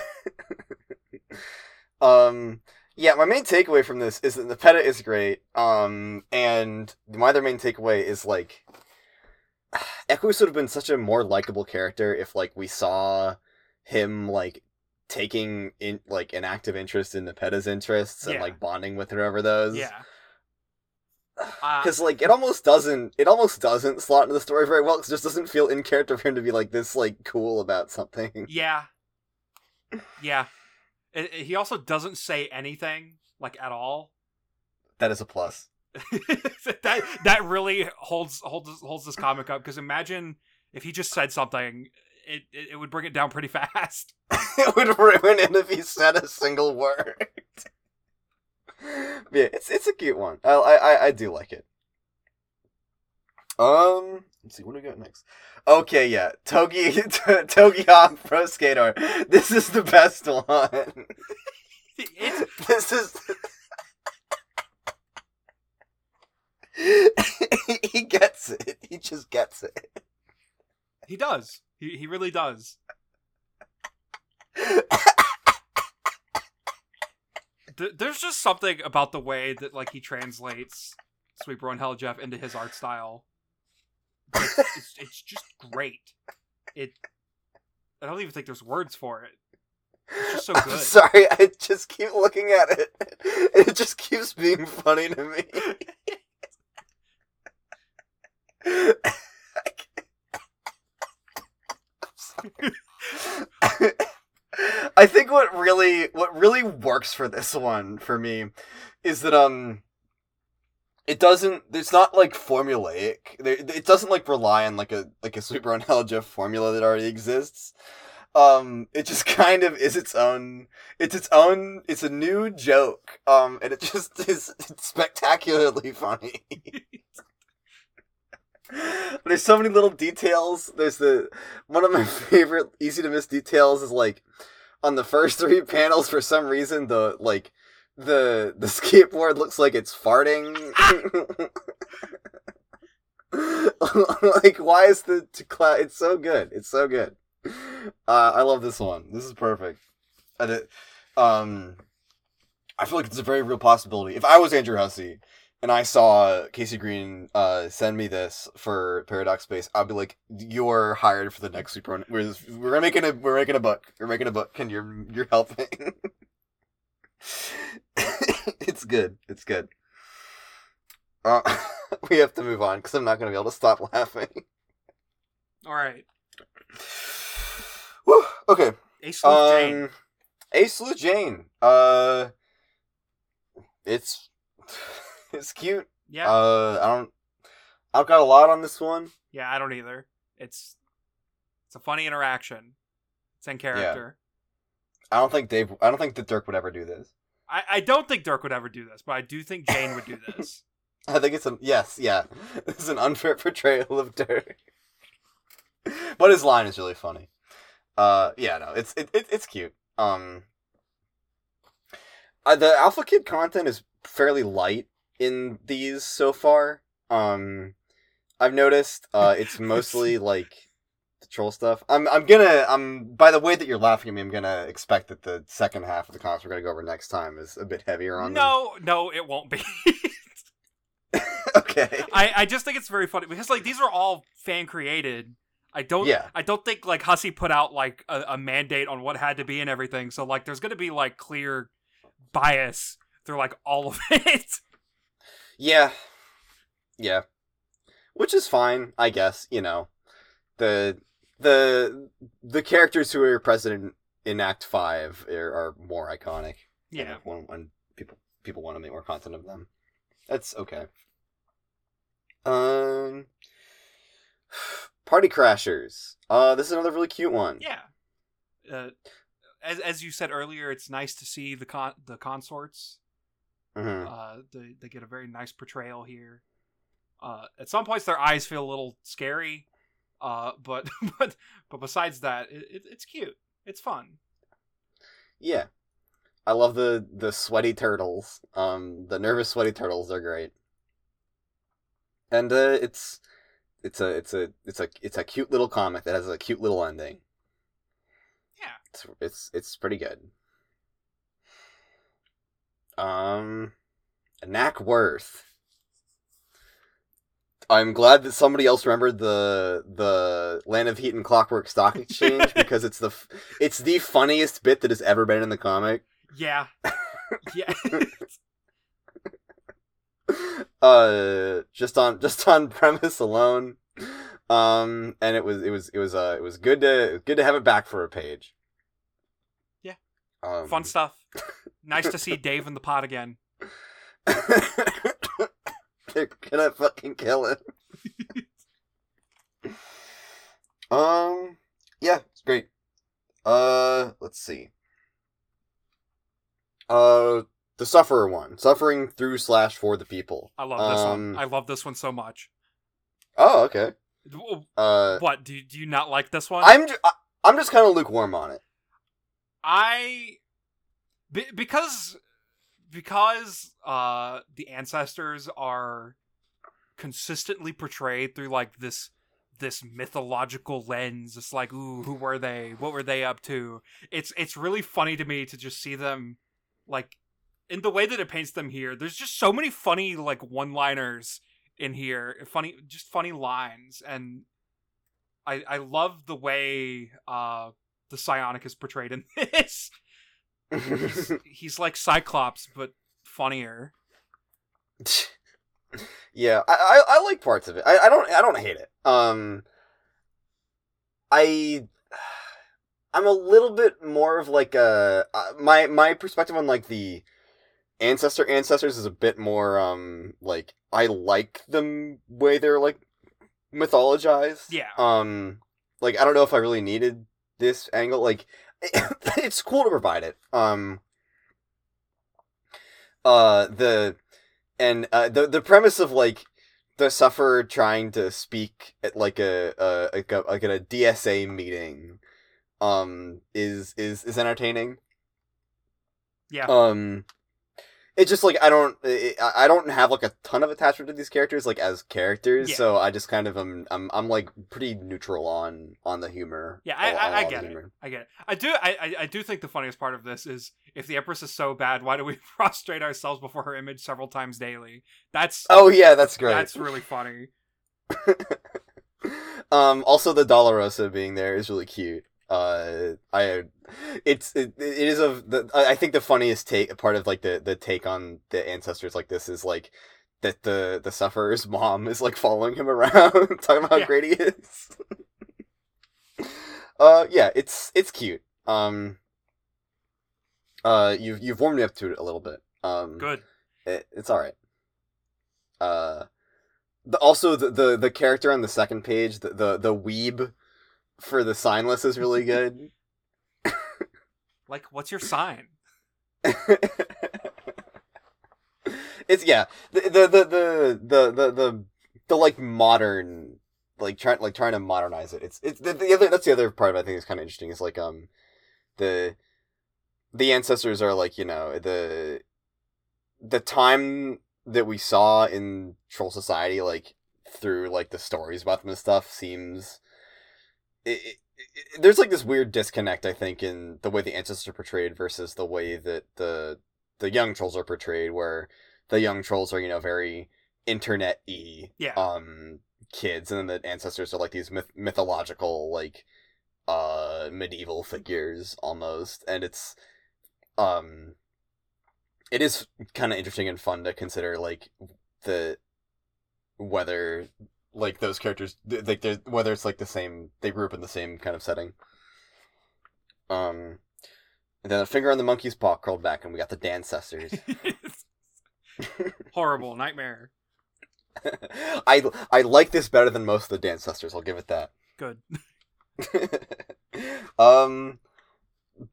um yeah my main takeaway from this is that Nepeta is great um and my other main takeaway is like Equius would have been such a more likable character if like we saw him like taking in like an active interest in Nepeta's interests and Yeah. like bonding with her over those Yeah. <sighs> Uh, because like it almost doesn't it almost doesn't slot into the story very well it just doesn't feel in character for him to be like this like cool about something Yeah. Yeah. It- it- he also doesn't say anything like at all. that is a plus <laughs> that that really holds holds holds this comic up because imagine if he just said something, it, it it would bring it down pretty <laughs> fast. <laughs> it would ruin it if he said a single word. <laughs> yeah, it's it's a cute one. I I I- do like it. Um, let's see what do we got next. Okay, yeah, Togi Togi Hawk Pro Skater. This is the best one. It's this is. he gets it. He just gets it. he does. He he really does. Th- There's just something about the way that like he translates Sweet Bro and Hella Jeff into his art style. It's, it's, it's just great. It. I don't even think there's words for it. It's just so I'm good. sorry, I just keep looking at it. <laughs> It just keeps being funny to me. <laughs> <laughs> I think what really what really works for this one for me is that um it doesn't it's not like formulaic. It doesn't like rely on like a like a Super <laughs> Unhell formula that already exists. Um it just <laughs> kind of is its own it's its own it's a new joke. Um and it just is spectacularly funny. There's so many little details. There's the one of my <laughs> favorite easy to miss details is like on the first <laughs> three panels for some reason the like the the <laughs> skateboard looks like it's farting. like why is the? It's so good. It's so good. Uh, I love this one. This is perfect. And it, um, I feel like it's a very real possibility. If I was Andrew Hussie and I saw Casey Green uh, send me this for Paradox Space, I'd be like, "You're hired for the next Super. We're, we're making a we're making a book. We're making a book, and you're you're helping." <laughs> it's good. It's good. Uh, <laughs> we have to move on because I'm not going to be able to stop laughing. All right. Woo, okay. Ace Jane. Um, Ace Sleuth Jane. Uh, it's <laughs> it's cute. Yeah. Uh, I don't. I've got a lot on this one. yeah, I don't either. It's it's a funny interaction. It's in character. I don't think Dave. I don't think that Dirk would ever do this. I, I don't think Dirk would ever do this, but I do think Jane would do <laughs> this. I think it's a yes, yeah. <laughs> It's an unfair portrayal of Dirk. but his line is really funny. Uh, yeah, no, it's it, it it's cute. Um, uh, the Alpha Kid content is fairly light in these so far. Um, I've noticed. Uh, <laughs> it's mostly like the troll stuff. I'm I'm gonna I'm by the way that you're laughing at me, I'm gonna expect that the second half of the comics we're gonna go over next time is a bit heavier on them. no, no, it won't be. <laughs> okay. I, I just think it's very funny because like these are all fan created. I don't Yeah. I don't think like Hussie put out like a, a mandate on what had to be and everything. So like there's gonna be like clear bias through like all of <laughs> it. Yeah. Yeah. Which is fine, I guess, you know. The the the characters who are present in Act 5 are, are more iconic. yeah. when, when people people want to make more content of them. That's okay. Um <sighs> Party Crashers. Uh this is another really cute one. Yeah. Uh, as as you said earlier, it's nice to see the con- the consorts. Mhm. Uh, they they get a very nice portrayal here. Uh, at some points, their eyes feel a little scary. Uh, but <laughs> but but besides that, it, it, it's cute. It's fun. Yeah. I love the the sweaty turtles. Um the nervous sweaty turtles are great. And uh it's it's a it's a it's a it's a cute little comic that has a cute little ending. Yeah. It's it's it's pretty good. Um Knack Worth. I'm glad that somebody else remembered the the Land of Heat and Clockwork Stock <laughs> Exchange because it's the f- it's the funniest bit that has ever been in the comic. Yeah. Yeah. <laughs> uh just on just on premise alone um and it was it was it was uh it was good to good to have it back for a page Yeah. um, fun stuff. <laughs> Nice to see Dave in the pot again. <laughs> they're gonna fucking kill it <laughs> um yeah it's great uh let's see uh the sufferer one suffering through slash for the people I love this Um, one. I love this one so much. oh okay uh What do do you not like this one? I'm ju- I- I'm just kind of lukewarm on it. I be, because because uh the ancestors are consistently portrayed through like this this mythological lens it's like ooh who were they? What were they up to? It's it's really funny to me to just see them like in the way that it paints them here there's just so many funny like one liners in here funny just funny lines and i i love the way uh the Psiioniic is portrayed in <laughs> this he's, <laughs> he's like Cyclops, but funnier. yeah, I, I I like parts of it. I, I don't I don't hate it. Um, I I'm a little bit more of like a uh, my my perspective on like the ancestor ancestors is a bit more um like I like the way they're like mythologized. Yeah. Um, like I don't know if I really needed this angle. Like, <coughs> it's cool to provide it. Um, uh, the and uh, the the premise of like the sufferer trying to speak at like a uh like a like at a DSA meeting, um, is is is entertaining. Yeah. Um, it's just like I don't I I don't have like a ton of attachment to these characters like as characters, Yeah. so I just kind of am I'm I'm like pretty neutral on on the humor. Yeah, I- I- I get it. humor. I get it. I do. I, I I do think the funniest part of this is if the Empress is so bad, why do we <laughs> prostrate ourselves before her image several times daily? That's Oh yeah, that's great. that's really funny. <laughs> um also the Dolorosa being there is really cute. Uh I it's it, it is a the I think the funniest take part of like the the take on the ancestors like this is like that the the sufferer's <laughs> mom is like following him around <laughs> talking about how great he is. <laughs> uh yeah, it's it's cute. Um uh you've you've warmed me up to it a little bit. Um Good. it, it's all right. Uh, the, also the, the the character on the second page, the the, the weeb for the signless is really good. <laughs> Like, what's your sign? it's yeah, the the the the the the, the, the like modern like trying like trying to modernize it. It's it's the, the other that's the other part of it I think is kind of interesting. Is like um the the ancestors are like you know the the time that we saw in troll society like through like the stories about them and stuff seems it, it, there's like this weird disconnect i think in the way the ancestors are portrayed versus the way that the the young trolls are portrayed where the young trolls are you know very internet-y Yeah. um kids and then the ancestors are like these myth- mythological like uh medieval figures almost and it's um it is kind of interesting and fun to consider like the whether like those characters like they're- whether it's like the same they grew up in the same kind of setting um and then a finger on the monkey's paw crawled back and we got the dancestors <laughs> <laughs> Horrible nightmare. <laughs> i i like this better than most of the dancestors i'll give it that Good. um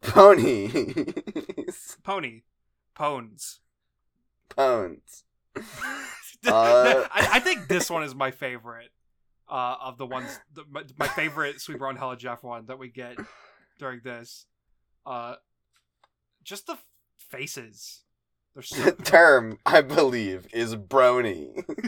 ponies Pony. Pones. pones <laughs> Uh, I, I think this one is my favorite uh, of the ones. The, my, my favorite Sweet Bro and Hella Jeff one that we get during this. Uh, just the faces. They're so the term i believe is brony <laughs>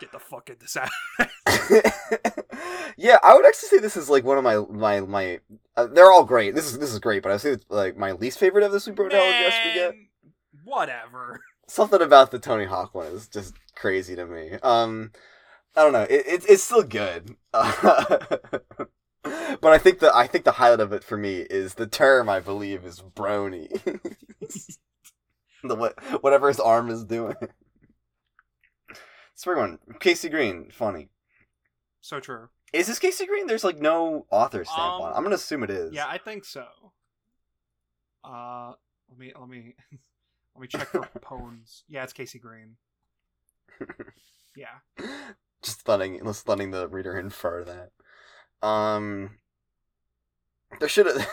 get the fuck in this out. <laughs> yeah, I would actually say this is like one of my my my. Uh, they're all great. This is this is great, but I say it's like my least favorite of the Super Bowl guests we get. Whatever. Something about the Tony Hawk one is just crazy to me. Um, I don't know. It, it it's still good. <laughs> but I think the I think the highlight of it for me is the term I believe is brony. <laughs> the what whatever his arm is doing. Spring one, Casey Green, funny. So true. Is this Casey Green? There's like no author stamp Um, on. it. I'm gonna assume it is. Yeah, I think so. Uh, let me let me <laughs> let me check for pones. Yeah, it's Casey Green. <laughs> Yeah. just letting just letting the reader infer that. Um, there should have.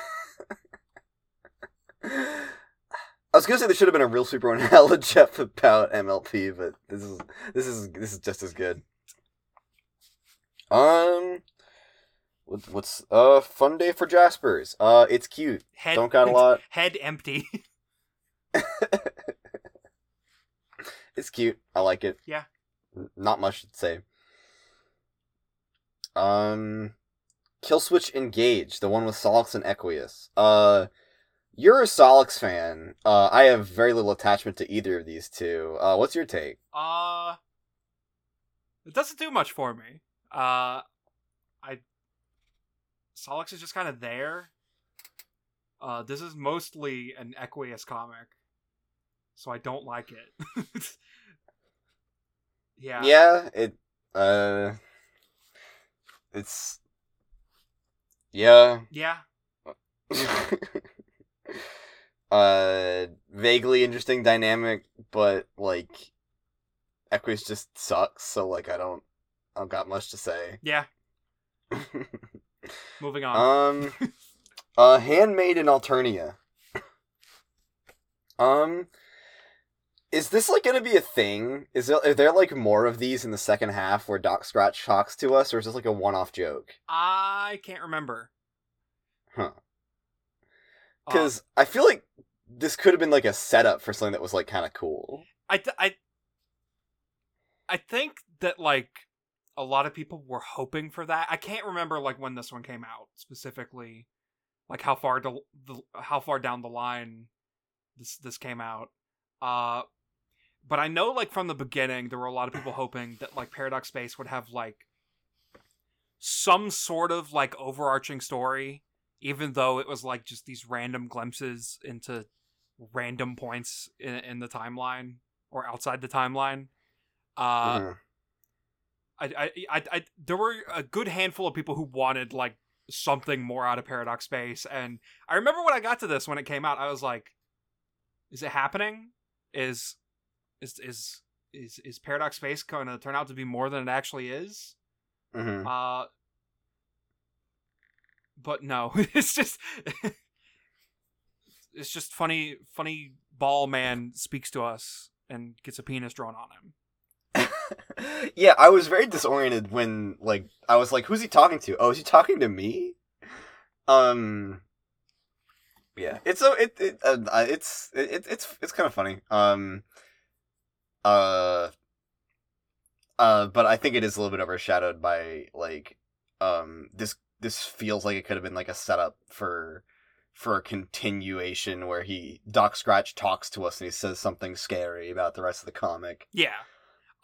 <laughs> I was gonna say there should have been a real Super One Jeff <laughs> about MLP, but this is this is this is just as good. Um, what, what's uh fun day for Jaspers? Uh, it's cute. Head Don't got a lot. Head empty. <laughs> It's cute. I like it. Yeah. Not much to say. Um, Killswitch Engage, the one with Sollux and Equius. Uh, you're a Sollux fan. Uh, I have very little attachment to either of these two. Uh, what's your take? Uh it doesn't do much for me. Uh I Sollux is just kind of there. Uh this is mostly an Equius comic. So I don't like it. <laughs> yeah. Yeah, it. Uh, it's. Yeah. Yeah. <laughs> uh, vaguely interesting dynamic, but like, Equius just sucks. So like, I don't, I don't got much to say. Yeah. <laughs> Moving on. um, uh, handmade in Alternia. Um, is this like gonna be a thing? Is there are there like more of these in the second half where Doc Scratch talks to us, or is this like a one-off joke? I can't remember. Huh. Uh, because I feel like this could have been like a setup for something that was like kind of cool. I th- I I think that like a lot of people were hoping for that. I can't remember like when this one came out specifically, like how far to the how far down the line this this came out. Uh, but I know like from the beginning there were a lot of people hoping that like Paradox Space would have like some sort of like overarching story, even though it was like just these random glimpses into random points in, in the timeline or outside the timeline. Uh, Mhm. I, I, I, I, there were a good handful of people who wanted like something more out of Paradox Space, and I remember when I got to this when it came out, I was like, "Is it happening? Is, is, is, is, is Paradox Space going to turn out to be more than it actually is?" Mhm. Uh, but no, <laughs> it's just, <laughs> it's just funny. Funny ball man speaks to us and gets a penis drawn on him. <laughs> yeah, I was very disoriented when like I was like, "Who's he talking to? Oh, is he talking to me?" Um, yeah, it's so it, it uh, uh, it's it, it's it's kind of funny. Um, uh, uh, but I think it is a little bit overshadowed by like um this this feels like it could have been like a setup for for a continuation where he Doc Scratch talks to us and he says something scary about the rest of the comic. Yeah.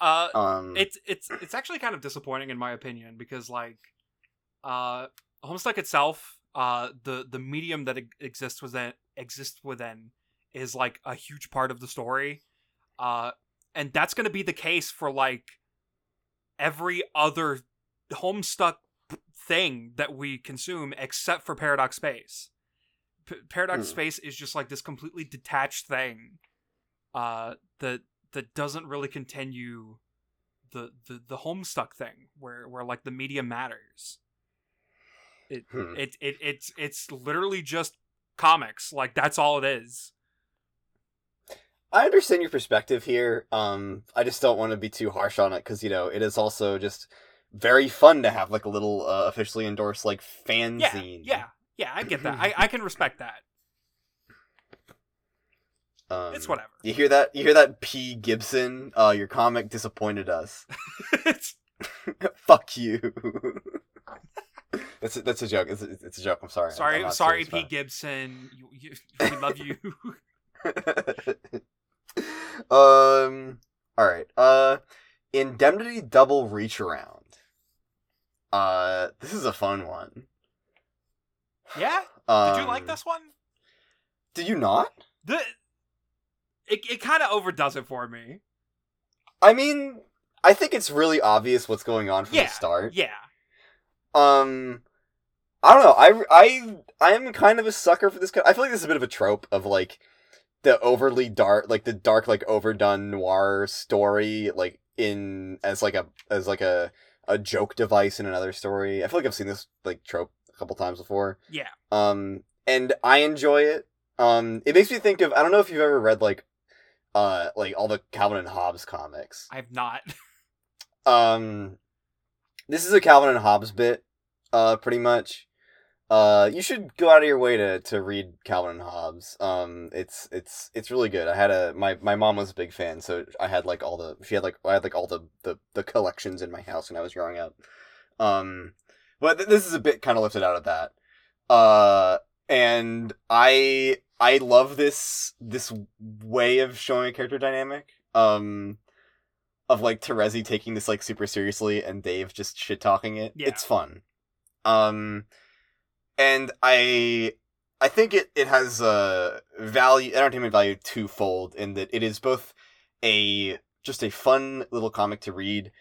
Uh, Um, it's it's it's actually kind of disappointing in my opinion because like uh homestuck itself uh the the medium that exists within exists within is like a huge part of the story uh and that's going to be the case for like every other homestuck thing that we consume except for paradox space P- paradox Hmm. space is just like this completely detached thing uh that that doesn't really continue the the the homestuck thing where where like the media matters it Hmm. it, it it's it's literally just comics like that's all it is I understand your perspective here. Um, I just don't want to be too harsh on it because you know it is also just very fun to have like a little uh, officially endorsed like fanzine. yeah yeah yeah. i get that i i can respect that um, it's whatever You hear that? You hear that? P. Gibson, uh, your comic disappointed us. <laughs> <laughs> Fuck you. <laughs> that's a, that's a joke. It's a, it's a joke. I'm sorry. Sorry I'm sorry p gibson you, you, we love you. <laughs> um. All right. Uh, indemnity double reach around. Uh, this is a fun one. yeah Um, did you like this one Did you not? the it, it kind of overdoes it for me I mean, I think it's really obvious what's going on from Yeah, the start. yeah Um, I don't know. I I I am kind of a sucker for this. kind I feel like this is a bit of a trope of like the overly dark, like the dark, like overdone noir story, like in as like a as like a a joke device in another story. I feel like I've seen this like trope a couple times before. yeah Um, and I enjoy it. Um, it makes me think of I don't know if you've ever read like uh like all the Calvin and Hobbes comics. i've not <laughs> Um, this is a Calvin and Hobbes bit, uh, pretty much. Uh, you should go out of your way to, to read Calvin and Hobbes. Um, it's it's it's really good. I had a my, my mom was a big fan, so I had like all the she had like I had like all the the, the collections in my house when I was growing up. Um, but th- this is a bit kind of lifted out of that. Uh, and I I love this this way of showing a character dynamic. Um, of like Terezi taking this like super seriously and Dave just shit talking it. Yeah. It's fun. Um and I I think it, it has uh value entertainment value twofold in that it is both a just a fun little comic to read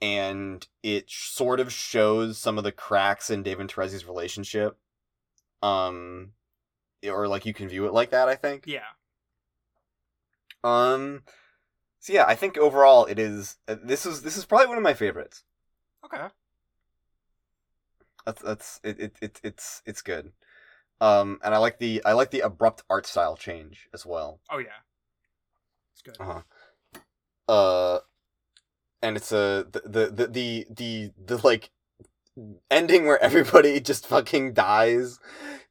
and it sort of shows some of the cracks in Dave and Terezi's relationship. Um or like you can view it like that, I think. yeah Um. So yeah, I think overall it is. uh, This is this is probably one of my favorites. okay That's that's it, it, it it's it's good. Um, and I like the I like the abrupt art style change as well. oh yeah it's good Uh-huh. Uh, and it's a the the the the the, the like ending where <laughs> everybody just fucking dies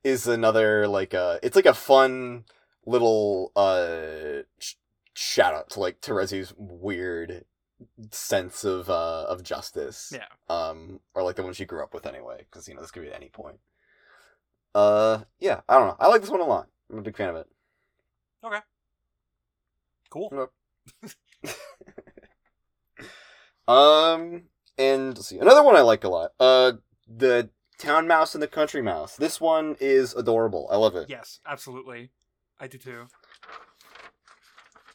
is another like uh it's like a fun little uh sh- shout out to like Terezi's weird sense of uh of justice. Yeah. Um or like the one she grew up with anyway cuz you know this could be at any point. Uh yeah, I don't know. I like this one a lot. I'm a big fan of it. Okay. Cool. <laughs> Um and let's see. Another one I like a lot. Uh the Town Mouse and the Country Mouse. This one is adorable. I love it. Yes, absolutely. I do too.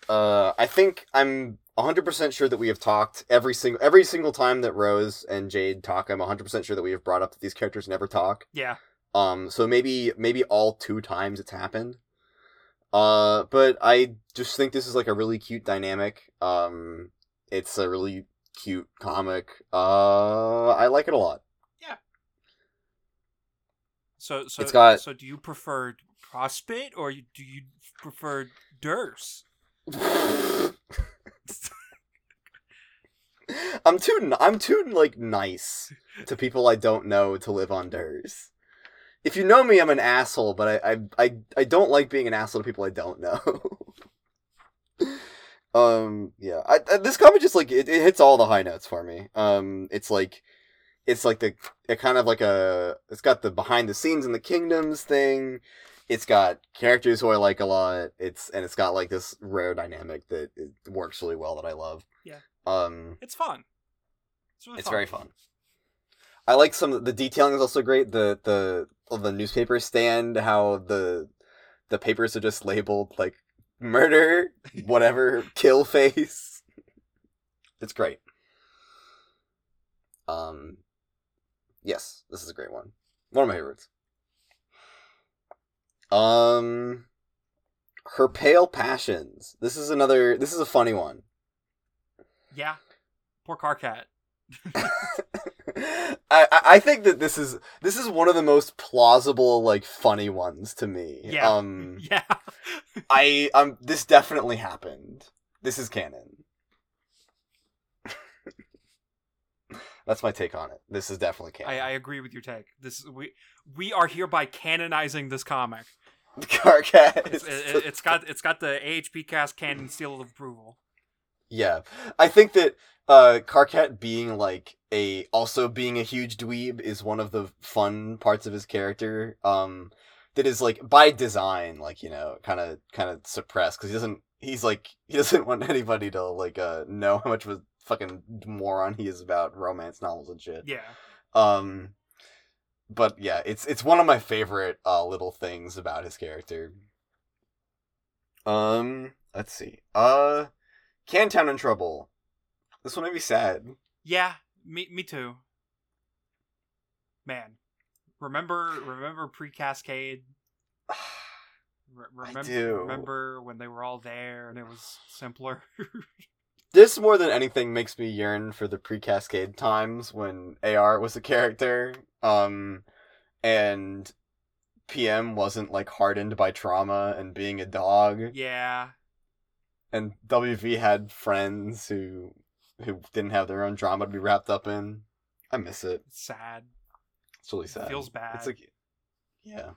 Uh, I think I'm 100% sure that we have talked every single every single time that Rose and Jade talk. I'm 100% sure that we have brought up that these characters never talk. Yeah. Um, so maybe maybe all two times it's happened. Uh, but I just think this is like a really cute dynamic. Um, it's a really cute comic. Uh, I like it a lot. Yeah. So so It's got- so do you prefer Prospit or do you prefer Derse? <laughs> <laughs> I'm too I'm too like nice to people I don't know to live on Derse. If you know me, I'm an asshole, but I I I, I don't like being an asshole to people I don't know. <laughs> um yeah, I, I, this comic just like it, it hits all the high notes for me. Um it's like it's like the it kind of like a it's got the behind the scenes and the kingdoms thing. It's got characters who I like a lot. It's and it's got like this rare dynamic that it works really well that I love. Yeah. Um It's fun. It's really it's fun. very fun. I like some the detailing is also great. The the of the newspaper stand, how the the papers are just labeled like murder, <laughs> whatever, kill face. It's great. Um yes, this is a great one. One of my favorites. Um Her Pale Passions. This is another this is a funny one. Yeah. Poor Karkat. <laughs> I, I I think that this is this is one of the most plausible like funny ones to me. Yeah. Um <laughs> Yeah. I um this definitely happened. This is canon. That's my take on it. This is definitely canon. I, I agree with your take. This we we are hereby canonizing this comic. <laughs> Karkat. It's, it, it's got it's got the AHP cast canon seal of approval. Yeah. I think that uh Karkat being like a also being a huge dweeb is one of the fun parts of his character. Um that is like by design like, you know, kind of kind of suppressed cuz he doesn't he's like <laughs> he doesn't want anybody to like uh know how much of a fucking moron he is about romance novels and shit. Yeah. Um but yeah, it's it's one of my favorite uh little things about his character. Um, let's see. Uh Cantown in Trouble. This one made me sad. Yeah. Me me too. Man, remember remember pre Cascade. <sighs> Re- remember, do. remember when they were all there and it was simpler. <laughs> This more than anything makes me yearn for the pre-Cascade times when AR was a character, um, and PM wasn't like hardened by trauma and being a dog, yeah, and WV had friends who who didn't have their own drama to be wrapped up in. I miss it. it's sad. It's really sad. feels bad. It's like, yeah.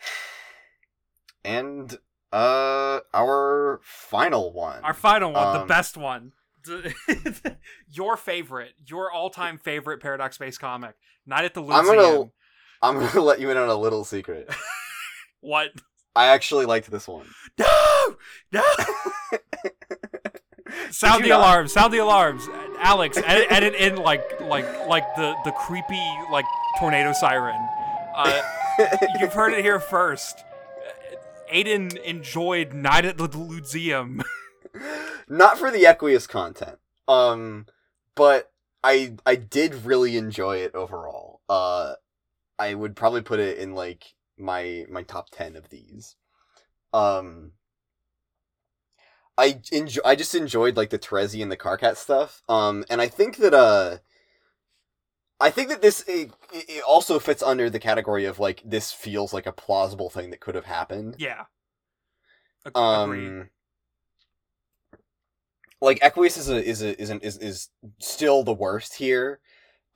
<sighs> And uh, our final one. Our final one, the Um, best one. <laughs> your favorite, your all-time favorite Paradox Space comic. Night at the I'm gonna- I'm gonna <laughs> let you in on a little secret. <laughs> What? I actually liked this one. No! No! sound the not? alarms! Sound the alarms! Alex, edit, edit in like like like the the creepy like tornado siren. Uh, you've heard it here first. Aidan enjoyed Night at the Luzium. <laughs> Not for the Equius content. Um, but I I did really enjoy it overall. Uh, I would probably put it in like my my top ten of these. Um, I enjoy. I just enjoyed like the Terezi and the Karkat stuff. Um, and I think that uh. I think that this it, it also fits under the category of like this feels like a plausible thing that could have happened. yeah. Agreed. Um, like Equius is a is a is an, is is still the worst here.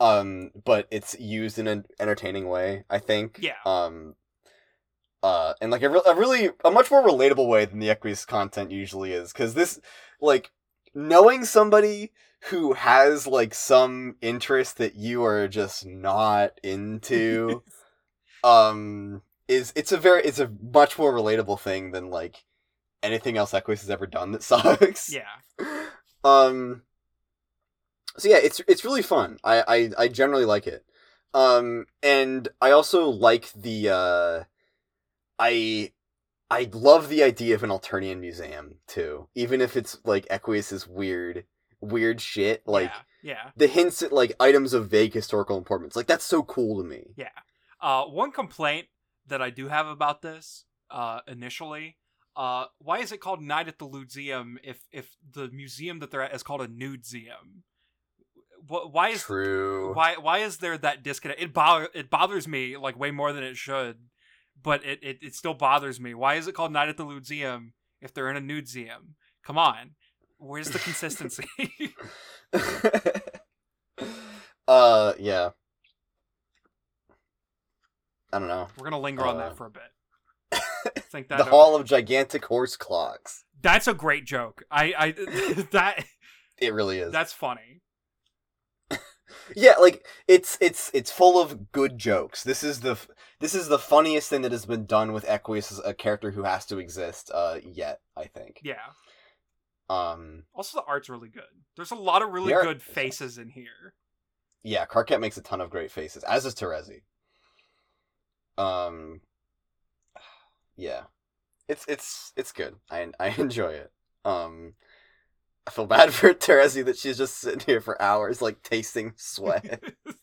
um, but it's used in an entertaining way. I think. Yeah. Um. Uh, and like a, re- a really a much more relatable way than the Equius content usually is, because this, like, knowing somebody who has like some interest that you are just not into, <laughs> um, is it's a very it's a much more relatable thing than like anything else Equius has ever done that <laughs> sucks. Yeah. Um. So yeah, it's it's really fun. I I, I generally like it. Um, and I also like the uh, I I love the idea of an Alternian museum too, even if it's like Equius's weird weird shit. Like yeah, yeah. the hints at like items of vague historical importance. Like that's so cool to me. Uh, one complaint that I do have about this, uh, initially, uh, why is it called Night at the Ludeum if if the museum that they're at is called a nudeseum? Wh- Why is True. why why is there that disconnect? It bother it bothers me like way more than it should, but it, it, it still bothers me. Why is it called Night at the Ludeum if they're in a nudeseum? Come on, where's the consistency? <laughs> <laughs> uh, yeah. I don't know. We're gonna linger on Uh, that for a bit. I <laughs> think that the Hall of Gigantic Horse Clocks. that's a great joke. I I that It really is. that's funny. Yeah, like it's it's it's full of good jokes. This is the this is the funniest thing that has been done with Equius as a character who has to exist uh yet, I think. Yeah. Um Also, the art's really good. There's a lot of really good faces in here. yeah, Karkat makes a ton of great faces, as does Terezi. Um <sighs> yeah. It's it's it's good. I I <laughs> enjoy it. Um I feel bad for Terezi that she's just sitting here for hours like tasting sweat. <laughs>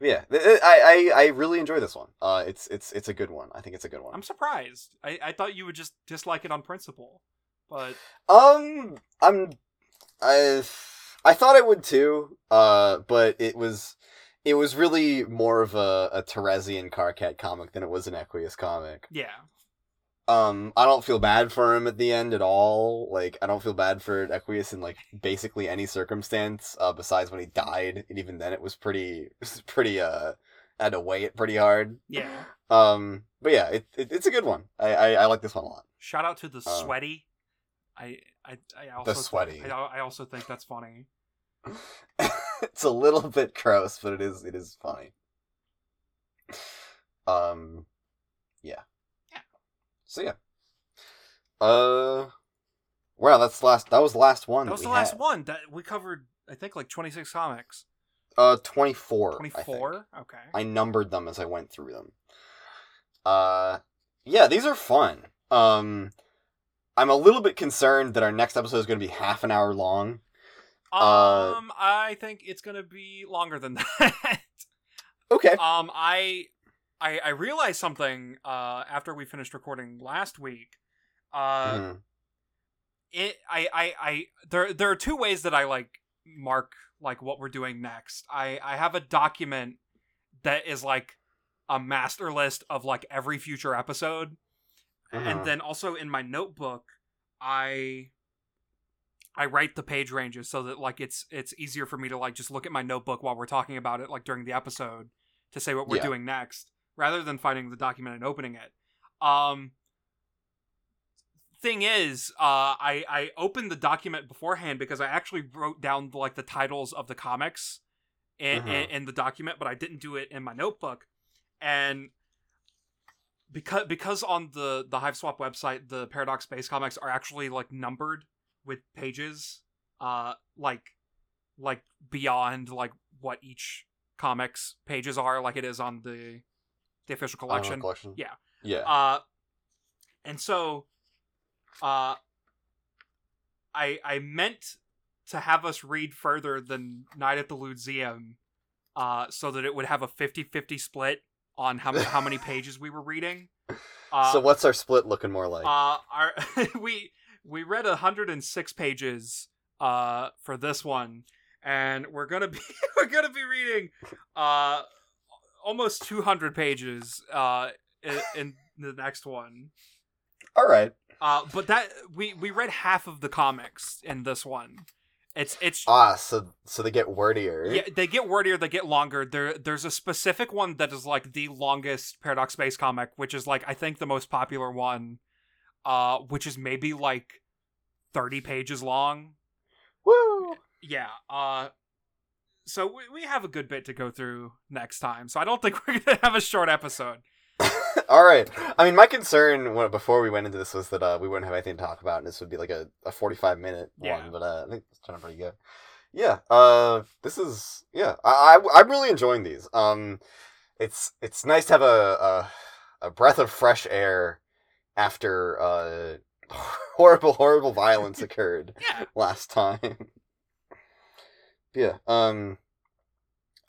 yeah, I, I I really enjoy this one. Uh, it's it's it's a good one. I think it's a good one. I'm surprised. I, I thought you would just dislike it on principle, but Um, I'm I I thought I would too. Uh, but it was it was really more of a a Terezi and Karkat comic than it was an Equius comic. yeah, Um, I don't feel bad for him at the end at all. Like, I don't feel bad for Equius in like basically any circumstance. Uh, besides when he died, and even then it was pretty, <laughs> it was pretty. Uh, I had to weigh it pretty hard. yeah. Um, but yeah, it, it it's a good one. I, I I like this one a lot. Shout out to the Uh, sweaty. I I I also sweaty. I, I also think that's funny. <laughs> it's a little bit gross, but it is it is funny. Um. So yeah. Uh, wow, that's last. That was the last one. That was the last had. one that we covered. I think like 26 comics. Uh, twenty four. 24. Okay. I numbered them as I went through them. Uh, yeah, these are fun. Um, I'm a little bit concerned that our next episode is going to be half an hour long. uh, Um, I think it's gonna be longer than <laughs> that. Okay. um, I, I, I realized something. Uh, after we finished recording last week. Uh, Mhm. it I, I I there there are two ways that I like mark like what we're doing next. I I have a document that is like a master list of like every future episode. And then also in my notebook I I write the page ranges so that like it's it's easier for me to like just look at my notebook while we're talking about it like during the episode to say what we're Yeah. doing next rather than finding the document and opening it. Um thing is, uh, I I opened the document beforehand because I actually wrote down like the titles of the comics in, in, Mhm. in the document, but I didn't do it in my notebook, and because because on the the Hiveswap website, the Paradox Space comics are actually like numbered with pages, uh, like like beyond like what each comics pages are, like it is on the the official collection. collection. Yeah. Yeah. Uh, and so, uh, I I meant to have us read further than Night at the Ludeum, uh, so that it would have a 50-50 split on how how many <laughs> pages we were reading. Uh, so what's our split looking more like? uh, our <laughs> we we read 106 pages uh for this one, and we're gonna be <laughs> we're gonna be reading uh almost 200 pages uh in, in the next one. All right. Uh, but that we we read half of the comics in this one, It's it's Ah, so so they get wordier. yeah, they get wordier, they get longer. There there's a specific one that is like the longest Paradox Space comic, which is like I think the most popular one, uh, which is maybe like thirty pages long. Woo! Yeah. Uh so we, we have a good bit to go through next time. So I don't think <laughs> we're gonna have a short episode. <laughs> All right. I mean, my concern when, before we went into this was that uh, we wouldn't have anything to talk about, and this would be like a, a forty five minute Yeah. one. But uh, I think it's turning pretty good. Yeah. Uh, this is yeah. I, I I'm really enjoying these. Um, it's it's nice to have a a, a breath of fresh air after uh <laughs> horrible horrible violence occurred Yeah. last time. Yeah. Um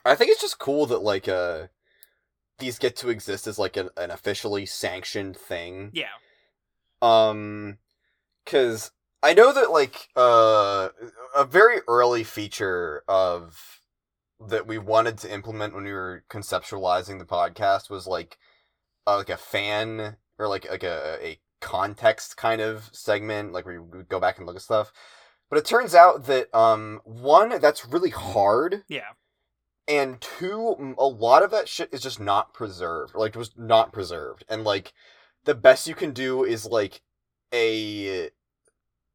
I think it's just cool that like uh these get to exist as like an, an officially sanctioned thing. Yeah. Um cuz I know that like uh a very early feature of that we wanted to implement when we were conceptualizing the podcast was like uh, like a fan or like like a a context kind of segment like where we would go back and look at stuff. But it turns out that um one that's really hard Yeah. and two a lot of that shit is just not preserved like it was not preserved and like the best you can do is like a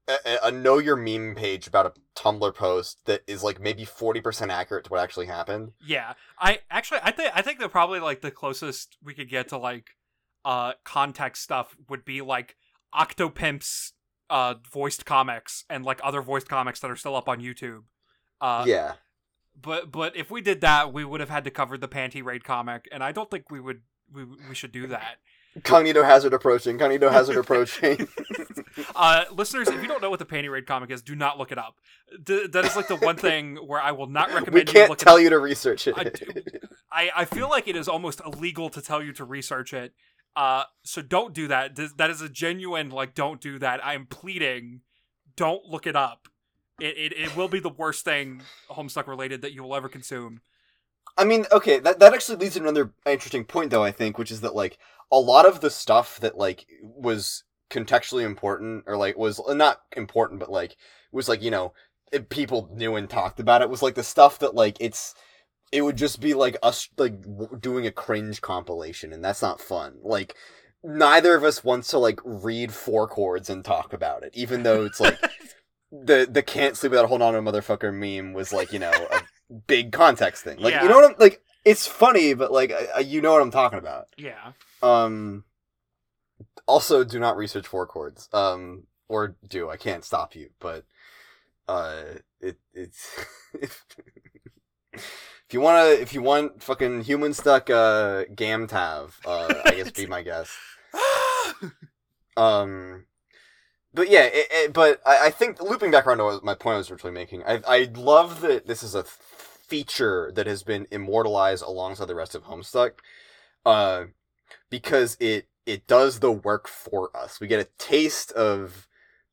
a, a know your meme page about a tumblr post that is like maybe 40% accurate to what actually happened Yeah. I actually I think I think that probably like the closest we could get to like uh context stuff would be like Octopimp's uh voiced comics and like other voiced comics that are still up on YouTube. Uh yeah but but if we did that, we would have had to cover the Panty Raid comic and I don't think we would we we should do that. cognito hazard approaching cognito hazard approaching <laughs> <laughs> Uh listeners, if you don't know what the Panty Raid comic is, do not look it up. Th- that is like the one thing where I will not recommend we you can't it tell you to research it I I, I feel like it is almost illegal to tell you to research it. Uh, so don't do that. That is a genuine like, don't do that. I am pleading, don't look it up. It, it, it will be the worst thing Homestuck related that you will ever consume. I mean, okay, that that actually leads to another interesting point, though. I think, which is that like a lot of the stuff that like was contextually important, or like was uh, not important, but like was like you know people knew and talked about it was like the stuff that like it's it would just be like us like w- doing a cringe compilation, and that's not fun. Like neither of us wants to like read four chords and talk about it, even though it's like <laughs> the the can't sleep without holding on to a motherfucker meme was like you know a big context thing. Like Yeah. you know what I'm like. It's funny, but like I, I- you know what I'm talking about. Yeah. Um. Also, do not research four chords. Um, or do I can't stop you, but uh, it it's <laughs> if, you wanna if you want fucking human stuck uh Gamtav, uh, I guess be my guest. <laughs> Um, but yeah, it, it, but I, I think looping back around to what my point I was originally making, I I love that this is a feature that has been immortalized alongside the rest of Homestuck, uh, because it it does the work for us. We get a taste of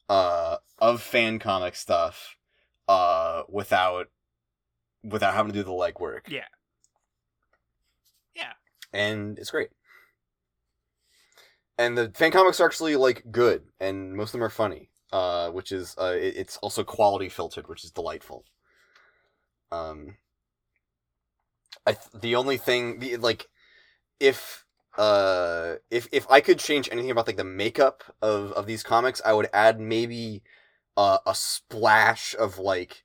uh of fan comic stuff, uh, without without having to do the legwork. Yeah. Yeah. and it's great. And the fan comics are actually like good, and most of them are funny. Uh, which is uh, it, it's also quality filtered, which is delightful. Um, I th- the only thing the like, if uh if if I could change anything about like the makeup of of these comics, I would add maybe uh, a splash of like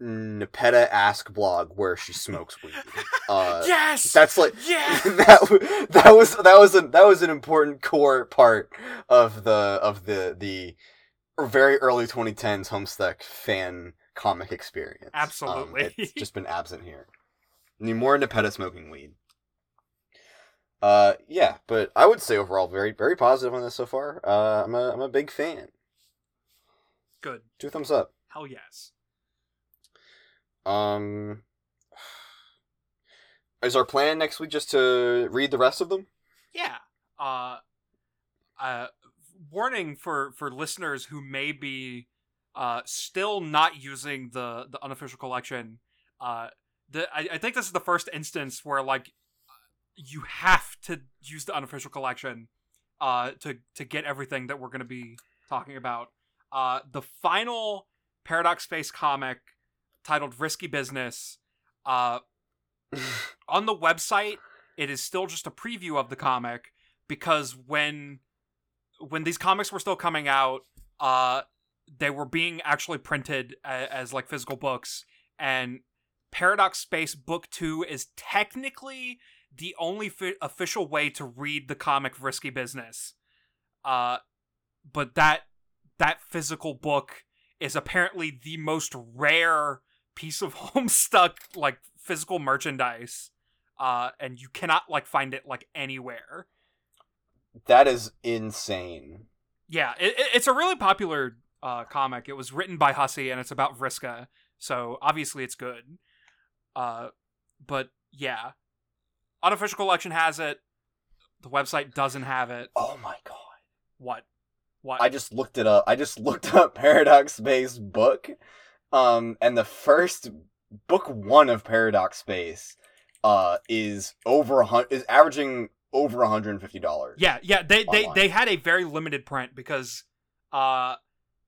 Nepeta ask blog where she smokes weed. <laughs> Uh, yes. that's like <laughs> yeah. that that was that was a that was an important core part of the of the the very early 2010s Homestuck fan comic experience. Um, Absolutely. it's just been absent here. Need more Nepeta smoking weed. Uh, yeah, but I would say overall very very positive on this so far. Uh, I'm a I'm a big fan. Good. Two thumbs up. Hell yes. Um, <sighs> is our plan next week just to read the rest of them? Yeah. Uh, uh, warning for for listeners who may be uh still not using the the unofficial collection. Uh, the I, I think this is the first instance where like you have to use the unofficial collection uh to to get everything that we're going to be talking about. Uh, the final Paradox Space comic titled Risky Business. Uh, <laughs> on the website, it is still just a preview of the comic because when when these comics were still coming out, uh, they were being actually printed as, as like physical books, and Paradox Space Book Two is technically the only fi- official way to read the comic Risky Business. Uh, but that that physical book is apparently the most rare piece of <laughs> Homestuck like physical merchandise. Uh, and you cannot like find it like anywhere. That is insane. Yeah, it, it- it's a really popular uh, comic. It was written by Hussie, and it's about Vriska, so obviously it's good. Uh, but yeah, unofficial collection has it. The website doesn't have it. Oh my god. What? What? I just looked it up. I just <laughs> looked up Paradox Space book. Um and the first book 1 of Paradox Space uh is over a hun- is averaging over $150. Yeah, yeah, they they they had a very limited print because uh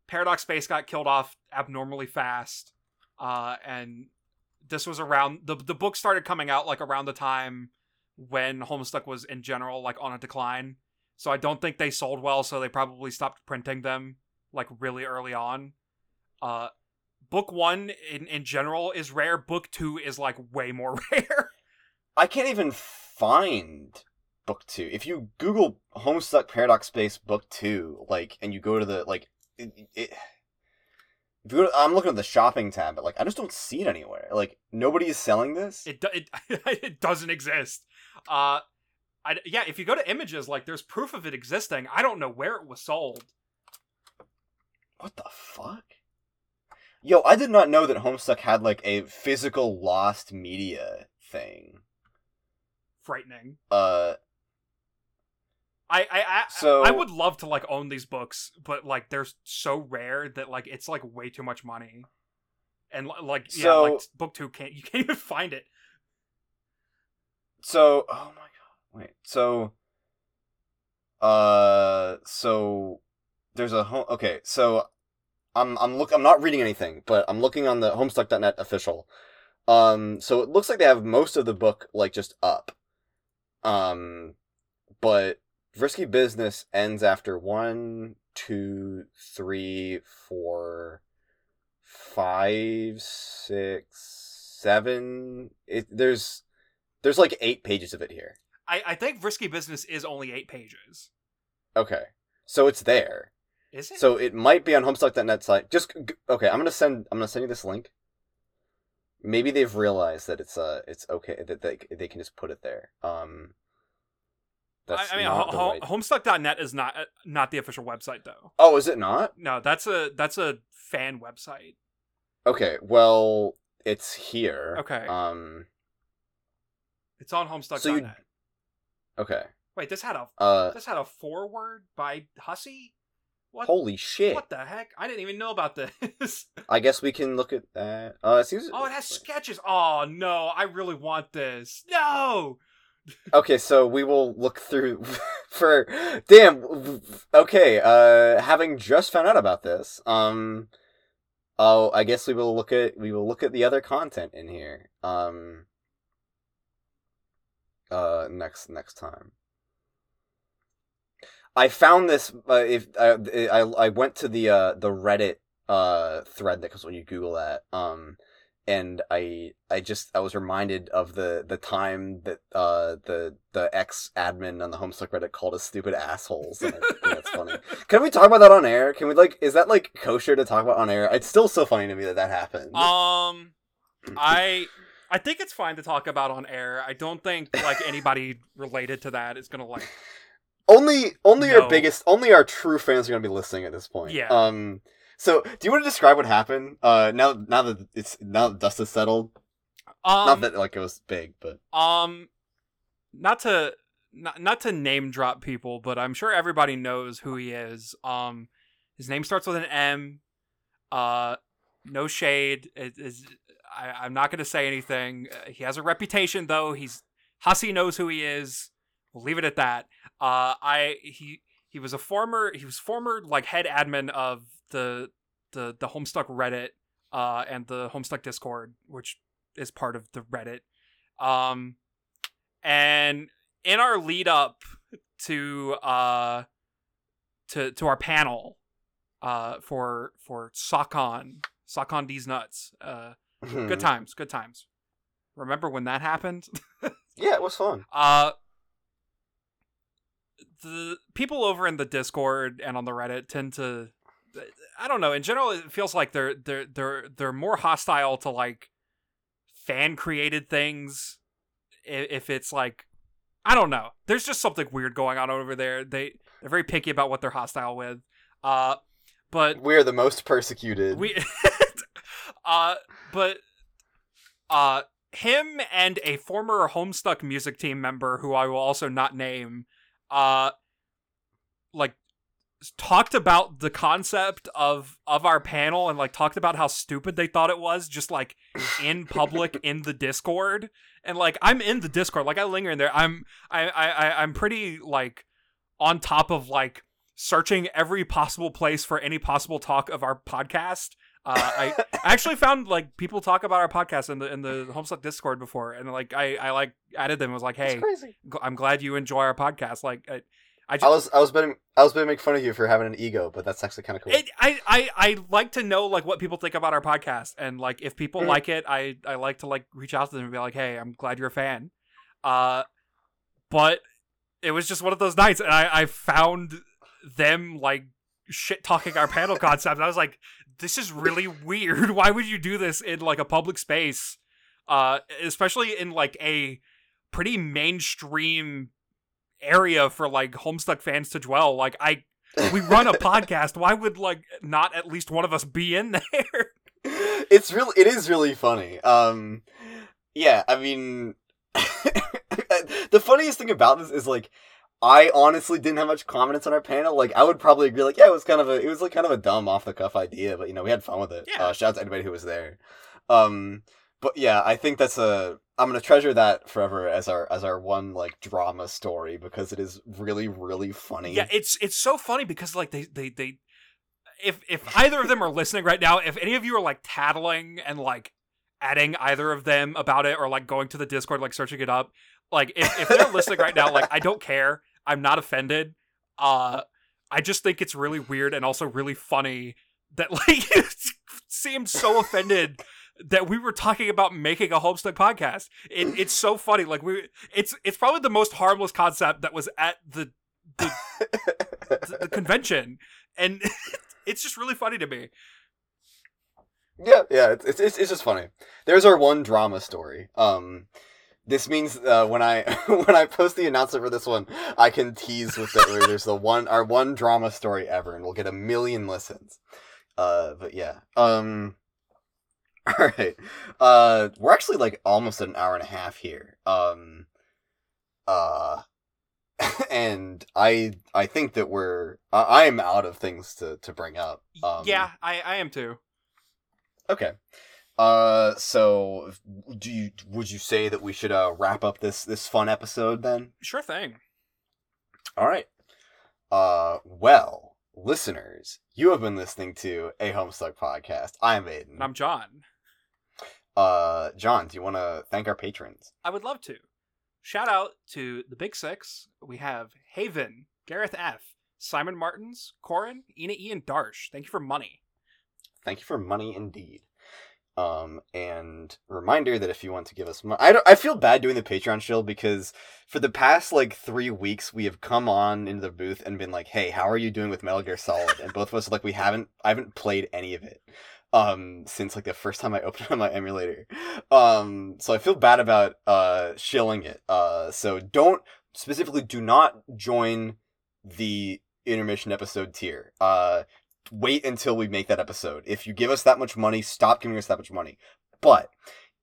Paradox Space got killed off abnormally fast. Uh and this was around the the book started coming out like around the time when Homestuck was in general like on a decline. So I don't think they sold well, so they probably stopped printing them like really early on. Uh book 1 in in general is rare, book 2 is like way more <laughs> rare. I can't even find book 2. If you google Homestuck Paradox Space book 2 like and you go to the like it, it if you go to, I'm looking at the shopping tab, but like I just don't see it anywhere. Like nobody is selling this. It do- it <laughs> it doesn't exist. Uh, I, yeah, if you go to images, like there's proof of it existing. I don't know where it was sold. What the fuck? Yo, I did not know that Homestuck had like a physical lost media thing. Frightening. Uh, I I I, So- I would love to like own these books, but like they're so rare that like it's like way too much money. And like yeah, So- like book two can't <laughs> you can't even find it. so oh my god, wait. So, uh, so there's a home. Okay, so I'm I'm look I'm not reading anything, but I'm looking on the Homestuck.net official. Um, so it looks like they have most of the book like just up. Um, but Risky Business ends after one, two, three, four, five, six, seven. It there's there's like eight pages of it here. I I think Risky Business is only eight pages. Okay, so it's there. Is it? So it might be on Homestuck.net site. Just okay. I'm gonna send. I'm gonna send you this link. Maybe they've realized that it's uh it's okay that they they can just put it there. Um. That's I, mean, ho- ho- right- Homestuck.net is not uh, not the official website though. Oh, is it not? No, that's a that's a fan website. Okay. Well, it's here. Okay. Um. It's on Homestuck.net. So you- Okay. Wait, this had a Uh. this had a foreword by Hussie. What? Holy shit! What the heck? I didn't even know about this. <laughs> I guess we can look at that. Uh, it seems. oh, it has sketches. Oh no, I really want this. No. <laughs> Okay, so we will look through <laughs> for damn okay, uh having just found out about this. Um oh, I guess we will look at we will look at the other content in here. Um uh next next time. I found this uh, if uh, I I went to the uh the Reddit uh thread that comes when you google that. Um and I I just I was reminded of the the time that uh the the ex admin on the Homestuck Reddit called us stupid assholes. And I think that's funny. <laughs> Can we talk about that on air? Can we like is that like kosher to talk about on air? It's still so funny to me that that happened. Um, <clears throat> I I think it's fine to talk about on air. I don't think like anybody related to that is gonna like. Only only No. our biggest only our true fans are gonna be listening at this point. Yeah. Um. So do you want to describe what happened? Uh. Now now that it's now that dust is settled. Um, Not that like it was big, but Um, not to not not to name drop people, but I'm sure everybody knows who he is. Um, his name starts with an M. Uh, no shade. It is I, I'm not going to say anything. Uh, he has a reputation, though. He's Hussie knows who he is. We'll leave it at that. Uh, I he he was a former he was former like head admin of the the the Homestuck Reddit uh, and the Homestuck Discord, which is part of the Reddit. Um, and in our lead up to uh to to our panel uh for for Sakon Sakon these nuts uh <laughs> good times good times remember when that happened <laughs> Yeah, it was fun. uh the people over in the discord and on the reddit tend to i don't know in general it feels like they're they're they're they're more hostile to like fan created things if it's like i don't know. There's just something weird going on over there. They they're very picky about what they're hostile with. Uh but We are the most persecuted. we <laughs> uh but uh him and a former homestuck music team member who i will also not name uh like talked about the concept of of our panel and like talked about how stupid they thought it was just like in public <laughs> in the discord. And like i'm in the discord. Like i linger in there. I'm i i I- i'm pretty like on top of like searching every possible place for any possible talk of our podcast uh, I I actually found like people talk about our podcast in the in the Homestuck Discord before, and like I I like added them and was like, hey, crazy. g- I'm glad you enjoy our podcast. Like I, I I just was I was betting I was going to make fun of you for having an ego, but that's actually kind of cool. it, I I I like to know like what people think about our podcast, and like if people Mhm. like it, I I like to like reach out to them and be like, hey, I'm glad you're a fan. Uh, but it was just one of those nights, and I I found them like shit talking our panel <laughs> concept. And I was like, this is really weird. <laughs> Why would you do this in like a public space? Uh, especially in like a pretty mainstream area for like Homestuck fans to dwell. Like I we run a <laughs> podcast. Why would like not at least one of us be in <laughs> there? it's really it is really funny. Um yeah, I mean the funniest thing about this is like I honestly didn't have much confidence on our panel. Like I would probably agree like yeah, it was kind of a it was like kind of a dumb off the cuff idea, but you know, we had fun with it. Yeah. Uh shout out to anybody who was there. Um but yeah, I think that's a I'm gonna treasure that forever as our as our one like drama story because it is really really funny. Yeah, it's it's so funny because like they they they if if either of them are listening right now, if any of you are like tattling and like adding either of them about it or like going to the Discord like searching it up, like if, if they're listening right now, like I don't care. I'm not offended. Uh I just think it's really weird and also really funny that <laughs> like you seemed so offended that we were talking about making a Homestuck podcast. It, it's so funny. Like we, it's it's probably the most harmless concept that was at the the, the convention, and <laughs> it's just really funny to me. Yeah, yeah, it's, it's it's it's just funny. There's our one drama story. Um, this means uh, when I <laughs> when I post the announcement for this one, I can tease with that. There's the <laughs> one our one drama story ever, and we'll get a million listens. Uh, but yeah. Um. <laughs> All right. Uh, we're actually like almost an hour and a half here. Um. Uh. And I I think that we're I, am out of things to to bring up. Um, yeah, I I am too. Okay. Uh, so do you would you say that we should uh wrap up this this fun episode then? Sure thing. All right. Uh, well, listeners, you have been listening to a Homestuck podcast. I'm Aidan. And I'm John. Uh, John, do you want to thank our patrons? I would love to. Shout out to the Big Six. We have Haven, Gareth F, Simon Martins, Corin, Ina E, and Darsh. Thank you for money. Thank you for money indeed. Um, and reminder that if you want to give us money, I don't, I feel bad doing the Patreon show because for the past like three weeks we have come on into the booth and been like, "Hey, how are you doing with Metal Gear Solid?" And both of us are like, we haven't, I haven't played any of it, um, since like the first time I <laughs> opened up my emulator. Um, so I feel bad about uh shilling it. Uh, so don't specifically do not join the intermission episode tier. Uh, wait until we make that episode. If you give us that much money, stop giving us that much money. But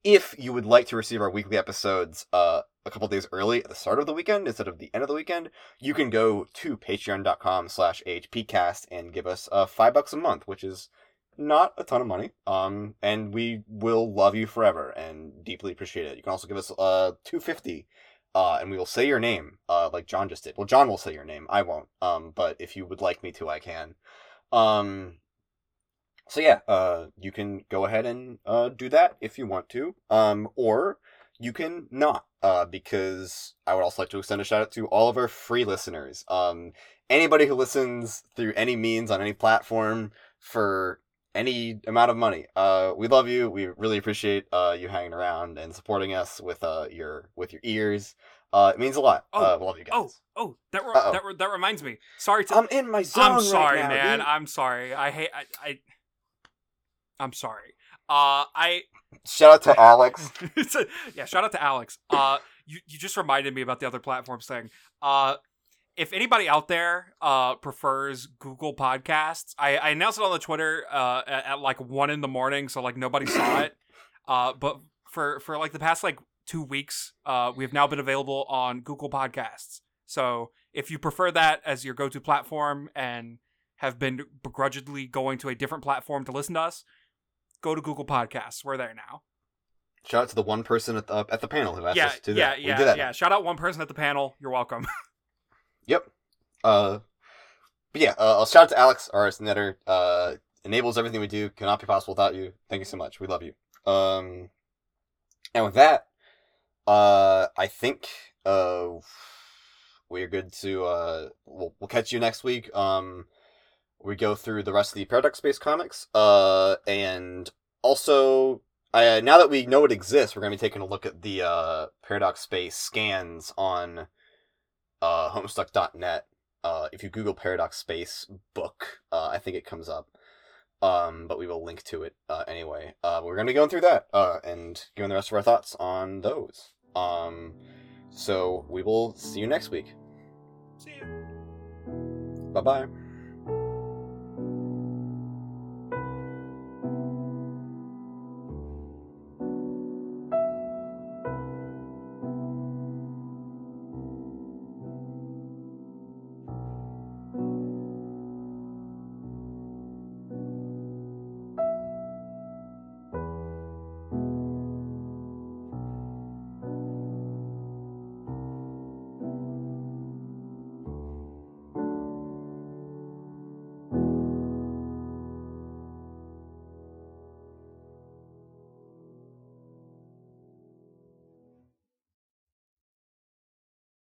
if you would like to receive our weekly episodes uh, a couple days early at the start of the weekend instead of the end of the weekend, you can go to patreon.com slash hpcast and give us uh, five bucks a month, which is not a ton of money. Um, and we will love you forever and deeply appreciate it. You can also give us uh, 250 uh, and we will say your name, uh, like John just did. Well, John will say your name. I won't. Um, but if you would like me to, I can. Um, so yeah, uh, you can go ahead and uh, do that if you want to, um, or you can not, uh, because I would also like to extend a shout out to all of our free listeners. Um, anybody who listens through any means on any platform for any amount of money, uh, we love you. We really appreciate uh, you hanging around and supporting us with uh, your with your ears. Uh, it means a lot. Oh, uh, love you guys. Oh, oh, that re- that re- that reminds me. Sorry to. I'm in my zone I'm right sorry, now, man. dude. I'm sorry. I hate. I, I. I'm sorry. Uh, I. Shout out to <laughs> Alex. <laughs> yeah, shout out to Alex. Uh, you you just reminded me about the other platforms thing. Uh, if anybody out there uh prefers Google Podcasts, I, I announced it on the Twitter uh at, at like one in the morning, so like nobody saw <coughs> it. Uh, but for for like the past like two weeks, uh, we've now been available on Google Podcasts. So if you prefer that as your go-to platform and have been begrudgingly going to a different platform to listen to us, go to Google Podcasts. We're there now. Shout out to the one person at the at the panel who asked yeah, us to do yeah, that. yeah, we did that. yeah. Shout out one person at the panel. You're welcome. <laughs> Yep. Uh, but yeah, uh, I'll shout out to Alex, our netter. Uh, enables everything we do. Cannot be possible without you. Thank you so much. We love you. Um, and with that, uh, I think uh, we're good to uh, we'll, we'll catch you next week. Um, we go through the rest of the Paradox Space comics. Uh, and also. Uh, now that we know it exists, we're to be taking a look at the uh, Paradox Space scans on uh, Homestuck.net. Uh, if you Google Paradox Space book, uh, I think it comes up. Um, but we will link to it uh, anyway. Uh, we're going to be going through that uh, and giving the rest of our thoughts on those. Um, so we will see you next week. See you. Bye bye.